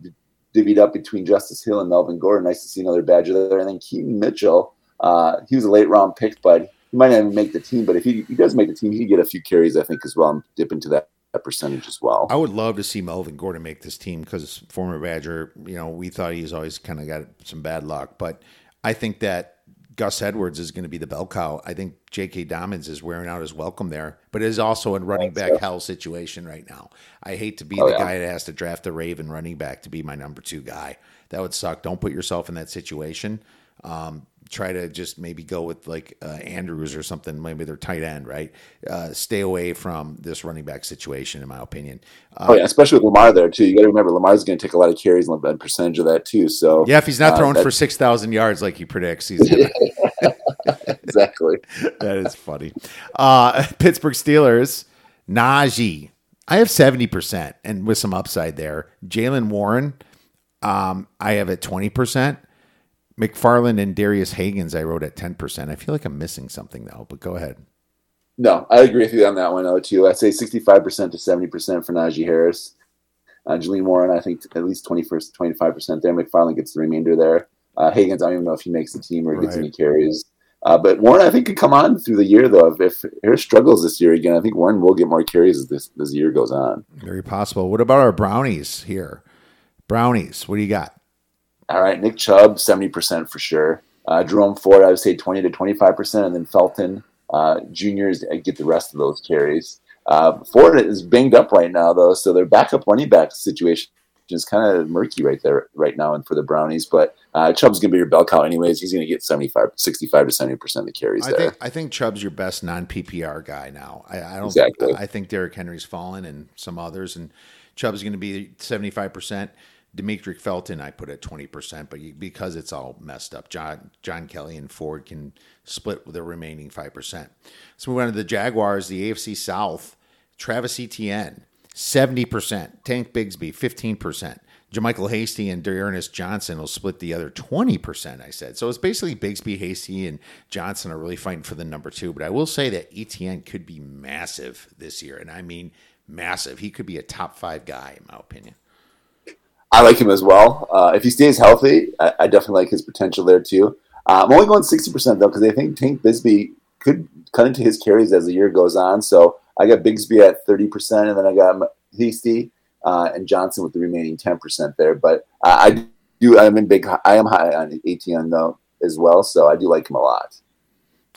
divvied up between Justice Hill and Melvin Gordon. Nice to see another Badger there. And then Keaton Mitchell, uh, he was a late round pick, but he might not even make the team. But if he, he does make the team, he could get a few carries, I think, as well, and dip into that, that percentage as well. I would love to see Melvin Gordon make this team because former Badger, you know, we thought he's always kind of got some bad luck. But I think that Gus Edwards is going to be the bell cow. I think J.K. Dobbins is wearing out his welcome there, but it is also a running back hell situation right now. I hate to be oh, the yeah. guy that has to draft a Raven running back to be my number two guy. That would suck. Don't put yourself in that situation. Um, try to just maybe go with like uh, Andrews or something, maybe their tight end, right? Uh, stay away from this running back situation, in my opinion. Uh, oh yeah, especially with Lamar there too. You got to remember Lamar's going to take a lot of carries and a percentage of that too. So yeah, if he's not uh, throwing for six thousand yards like he predicts, he's gonna... exactly. that is funny. Uh, Pittsburgh Steelers, Najee. I have seventy percent, and with some upside there. Jaylen Warren, um, I have at twenty percent. McFarland and Darius Hagans, I wrote at 10%. I feel like I'm missing something though, but go ahead. No, I agree with you on that one, though, too. I'd say 65% to 70% for Najee Harris. Uh, Jaylen Warren, I think at least 21st, 25% there. McFarland gets the remainder there. Uh, Hagans, I don't even know if he makes the team or right. gets any carries. Uh, but Warren, I think, could come on through the year, though. If, if Harris struggles this year again, I think Warren will get more carries as this, this year goes on. Very possible. What about our brownies here? Brownies, what do you got? All right, Nick Chubb, 70% for sure. Uh, Jerome Ford, I would say 20 to 25%. And then Felton uh, juniors get the rest of those carries. Uh, Ford is banged up right now, though, so their backup running back situation is kind of murky right there right now and for the Brownies. But uh, Chubb's going to be your bell cow anyways. He's going to get 75, 65 to 70% of the carries I there. Think, I think Chubb's your best non PPR guy now. I, I don't exactly. I think Derrick Henry's fallen and some others, and Chubb's going to be 75%. Demetric Felton, I put at twenty percent, but because it's all messed up, John John Kelly and Ford can split the remaining five percent. So we went to the Jaguars, the AFC South. Travis Etienne, seventy percent. Tank Bigsby, fifteen percent. JaMycal Hasty and D'Ernest Johnson will split the other 20%, I said. So it's basically Bigsby, Hasty, and Johnson are really fighting for the number two. But I will say that Etienne could be massive this year. And I mean massive. He could be a top five guy, in my opinion. I like him as well. Uh, if he stays healthy, I, I, definitely like his potential there too. Uh, I'm only going 60% though because I think Tank Bigsby could cut into his carries as the year goes on. So I got Bigsby at 30%, and then I got Hasty uh, and Johnson with the remaining 10% there. But uh, I do, I'm in big, I am high on Etienne though as well. So I do like him a lot.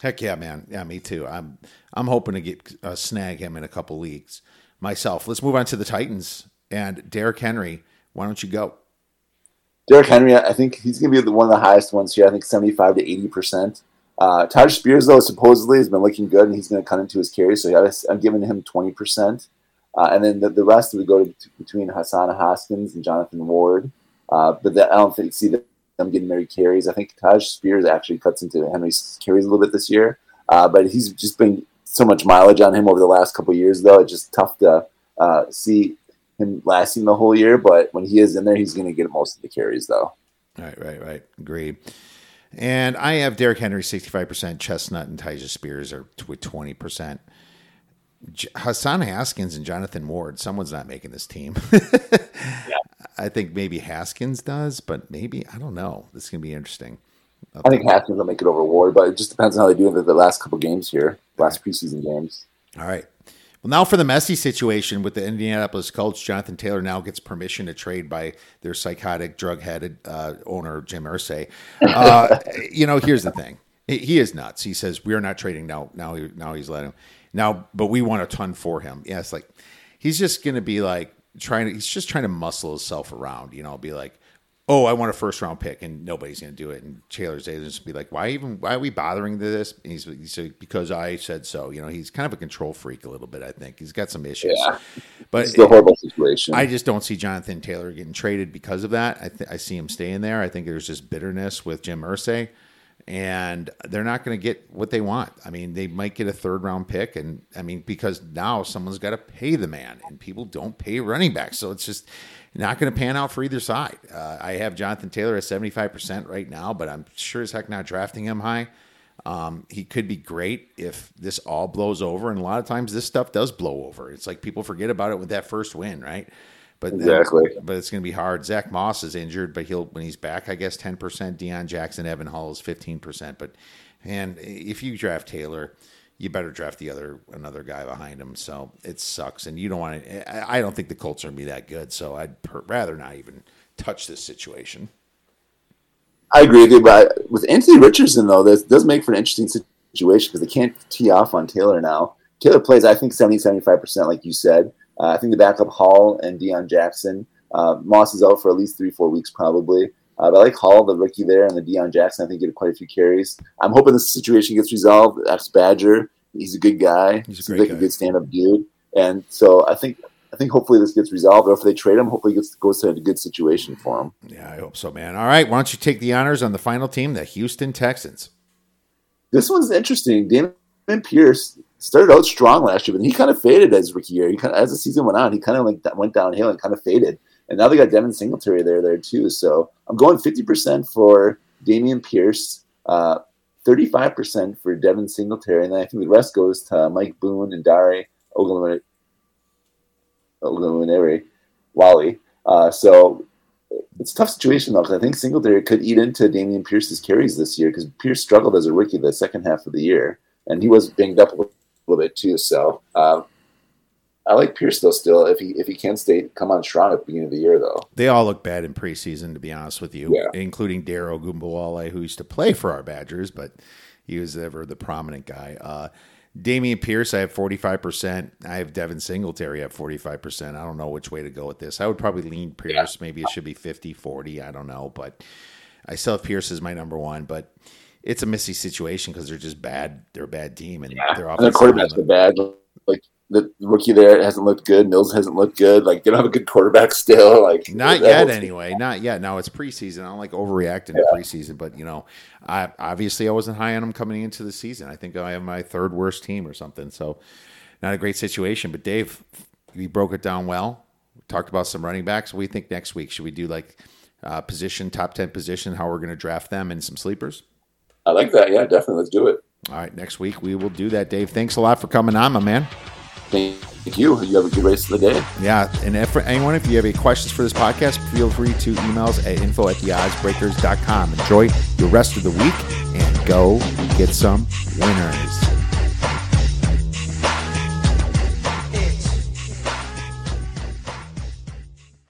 Heck yeah, man. Yeah, me too. I'm I'm hoping to get uh, snag him in a couple leagues myself. Let's move on to the Titans and Derrick Henry why don't you go? Derrick Henry, I think he's going to be one of the highest ones here. I think 75 to 80%. Uh, Tyjae Spears, though, supposedly has been looking good and he's going to cut into his carry. So I'm giving him 20%. Uh, and then the, the rest would go to, between Hassan Haskins and Jonathan Ward. Uh, but that, I don't think see them getting many carries. I think Taj Spears actually cuts into Henry's carries a little bit this year. Uh, but he's just been so much mileage on him over the last couple years, though. It's just tough to uh, see him lasting the whole year. But when he is in there, he's going to get most of the carries, though. Right, right, right. Agreed. And I have Derrick Henry 65%, Chestnut and Tyjae Spears are with 20%. J- Hassan Haskins and Jonathan Ward, someone's not making this team. yeah. I think maybe Haskins does, but maybe, I don't know. This is going to be interesting. I think Haskins will make it over Ward, but it just depends on how they do in the last couple games here, last preseason games. All right. Well, now for the messy situation with the Indianapolis Colts, Jonathan Taylor now gets permission to trade by their psychotic, drug-headed uh, owner Jim Irsay. Uh, you know, here's the thing: he, he, is nuts. He says we are not trading now. Now, now he's letting him now, but we want a ton for him. Yeah, it's like he's just going to be like trying to. He's just trying to muscle himself around. You know, be like, oh, I want a first round pick, and nobody's going to do it. And Taylor's agents be like, why even? Why are we bothering to this? And he's, he's like, because I said so. You know, he's kind of a control freak a little bit. I think he's got some issues. Yeah, but it's a horrible situation. I just don't see Jonathan Taylor getting traded because of that. I th- I see him staying there. I think there's just bitterness with Jim Irsay. And they're not going to get what they want. I mean, they might get a third round pick, and I mean, because now someone's got to pay the man, and people don't pay running backs, so it's just not going to pan out for either side. Uh, I have Jonathan Taylor at 75% right now, but I'm sure as heck not drafting him high. Um, he could be great if this all blows over. And a lot of times this stuff does blow over. It's like people forget about it with that first win, right? But exactly. Then, but it's going to be hard. Zack Moss is injured, but he'll when he's back, I guess ten percent. Deon Jackson, Evan Hull is fifteen percent. But and if you draft Taylor, you better draft the other another guy behind him. So it sucks, and you don't want to. I don't think the Colts are going to be that good, so I'd per, rather not even touch this situation. I agree with you, but with Anthony Richardson though, this does make for an interesting situation because they can't tee off on Taylor now. Taylor plays, I think, 70, 75 percent, like you said. Uh, I think the backup Hall and Deon Jackson. Uh, Moss is out for at least three, four weeks probably. Uh, but I like Hall, the rookie there, and the Deon Jackson. I think get quite a few carries. I'm hoping this situation gets resolved. That's Badger, he's a good guy. He's a Seems like guy. a good stand up dude. And so I think I think hopefully this gets resolved. Or if they trade him, hopefully it gets, goes to a good situation for him. Yeah, I hope so, man. All right, why don't you take the honors on the final team, the Houston Texans? This one's interesting. Dameon Pierce started out strong last year, but he kind of faded as rookie year. He kind of, as the season went on, he kind of like went downhill and kind of faded. And now they got Devin Singletary there, there too. So I'm going 50% for Dameon Pierce, uh, 35% for Devin Singletary, and then I think the rest goes to Mike Boone and Dare Ogunlere, Wally. Uh, so it's a tough situation though, because I think Singletary could eat into Dameon Pierce's carries this year because Pierce struggled as a rookie the second half of the year, and he was banged up a little bit too. So uh, I like Pierce though still if he if he can stay come on strong at the beginning of the year though. They all look bad in preseason to be honest with you, yeah. including Dare Ogunbowale who used to play for our Badgers, but he was ever the prominent guy. Uh, Dameon Pierce, I have 45%. I have Devin Singletary at 45%. I don't know which way to go with this. I would probably lean Pierce. Yeah. Maybe it should be 50 40. I don't know. But I still have Pierce as my number one. But it's a messy situation because they're just bad. They're a bad team. And yeah. they're off. And their quarterbacks are bad. Like the rookie there hasn't looked good. Mills hasn't looked good. Like they don't have a good quarterback still. Like not yet, anyway. Not yet. Now it's preseason. I don't like overreacting yeah. to preseason, but you know, I obviously I wasn't high on them coming into the season. I think I have my third worst team or something. So not a great situation. But Dave, we broke it down well. We talked about some running backs. What do we think next week? Should we do like uh, position, top ten position, how we're going to draft them, and some sleepers? I like that. Yeah, definitely. Let's do it. All right, next week we will do that. Dave, thanks a lot for coming on, my man. Thank you. You have a good rest of the day. Yeah. And if, anyone, if you have any questions for this podcast, feel free to email us at info at theoddsbreakers.com. Enjoy the rest of the week and go get some winners.